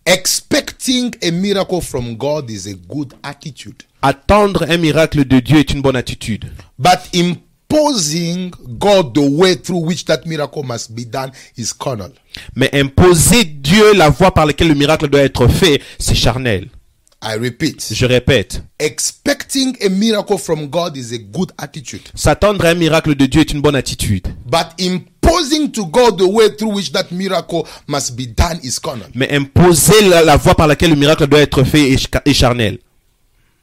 Speaker 2: Expecting a miracle from God is a good attitude.
Speaker 3: Attendre un miracle de Dieu est une bonne attitude.
Speaker 2: But imposing God the way through which that miracle must be done is carnal.
Speaker 3: Mais imposer Dieu la voie par laquelle le miracle doit être fait, c'est charnel.
Speaker 2: I repeat.
Speaker 3: Je répète,
Speaker 2: Expecting a miracle from God is a good attitude.
Speaker 3: s'attendre à un miracle de Dieu est une bonne attitude.
Speaker 2: But imposing to God the way through which that miracle must be done is carnal.
Speaker 3: Mais imposer la, la voie par laquelle le miracle doit être fait est, ch- est charnel.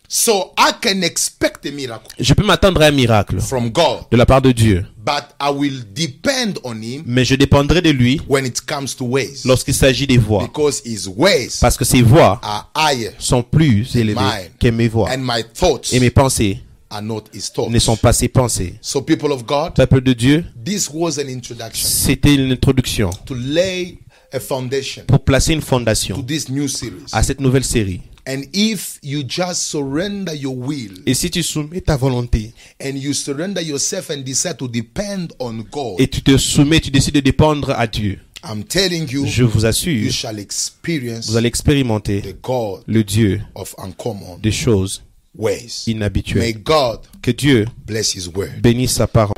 Speaker 2: So I can expect a miracle
Speaker 3: Je peux m'attendre à un miracle
Speaker 2: from God,
Speaker 3: de la part de Dieu,
Speaker 2: but I will depend on Him
Speaker 3: mais je dépendrai de lui
Speaker 2: when it comes to ways.
Speaker 3: lorsqu'il s'agit des voies.
Speaker 2: Because His ways
Speaker 3: Parce que ses voies
Speaker 2: are higher
Speaker 3: sont plus élevées que mes voies.
Speaker 2: and my thoughts
Speaker 3: Et mes pensées
Speaker 2: are not His
Speaker 3: ne sont pas ses pensées.
Speaker 2: So, people of God,
Speaker 3: Peuple de Dieu,
Speaker 2: this was an introduction
Speaker 3: c'était une introduction
Speaker 2: to lay a foundation
Speaker 3: pour placer une
Speaker 2: to
Speaker 3: fondation
Speaker 2: this new series.
Speaker 3: à cette nouvelle série.
Speaker 2: And if you just surrender your will
Speaker 3: Et si tu soumets ta volonté
Speaker 2: and you surrender yourself and decide to depend on God,
Speaker 3: et tu te soumets, tu décides de dépendre à Dieu,
Speaker 2: I'm telling you,
Speaker 3: je vous
Speaker 2: you
Speaker 3: assure,
Speaker 2: shall experience
Speaker 3: vous allez expérimenter
Speaker 2: the God
Speaker 3: le Dieu
Speaker 2: of uncommon
Speaker 3: des choses
Speaker 2: ways. May
Speaker 3: inhabituelles.
Speaker 2: God
Speaker 3: Que Dieu
Speaker 2: bless His word.
Speaker 3: bénisse sa parole.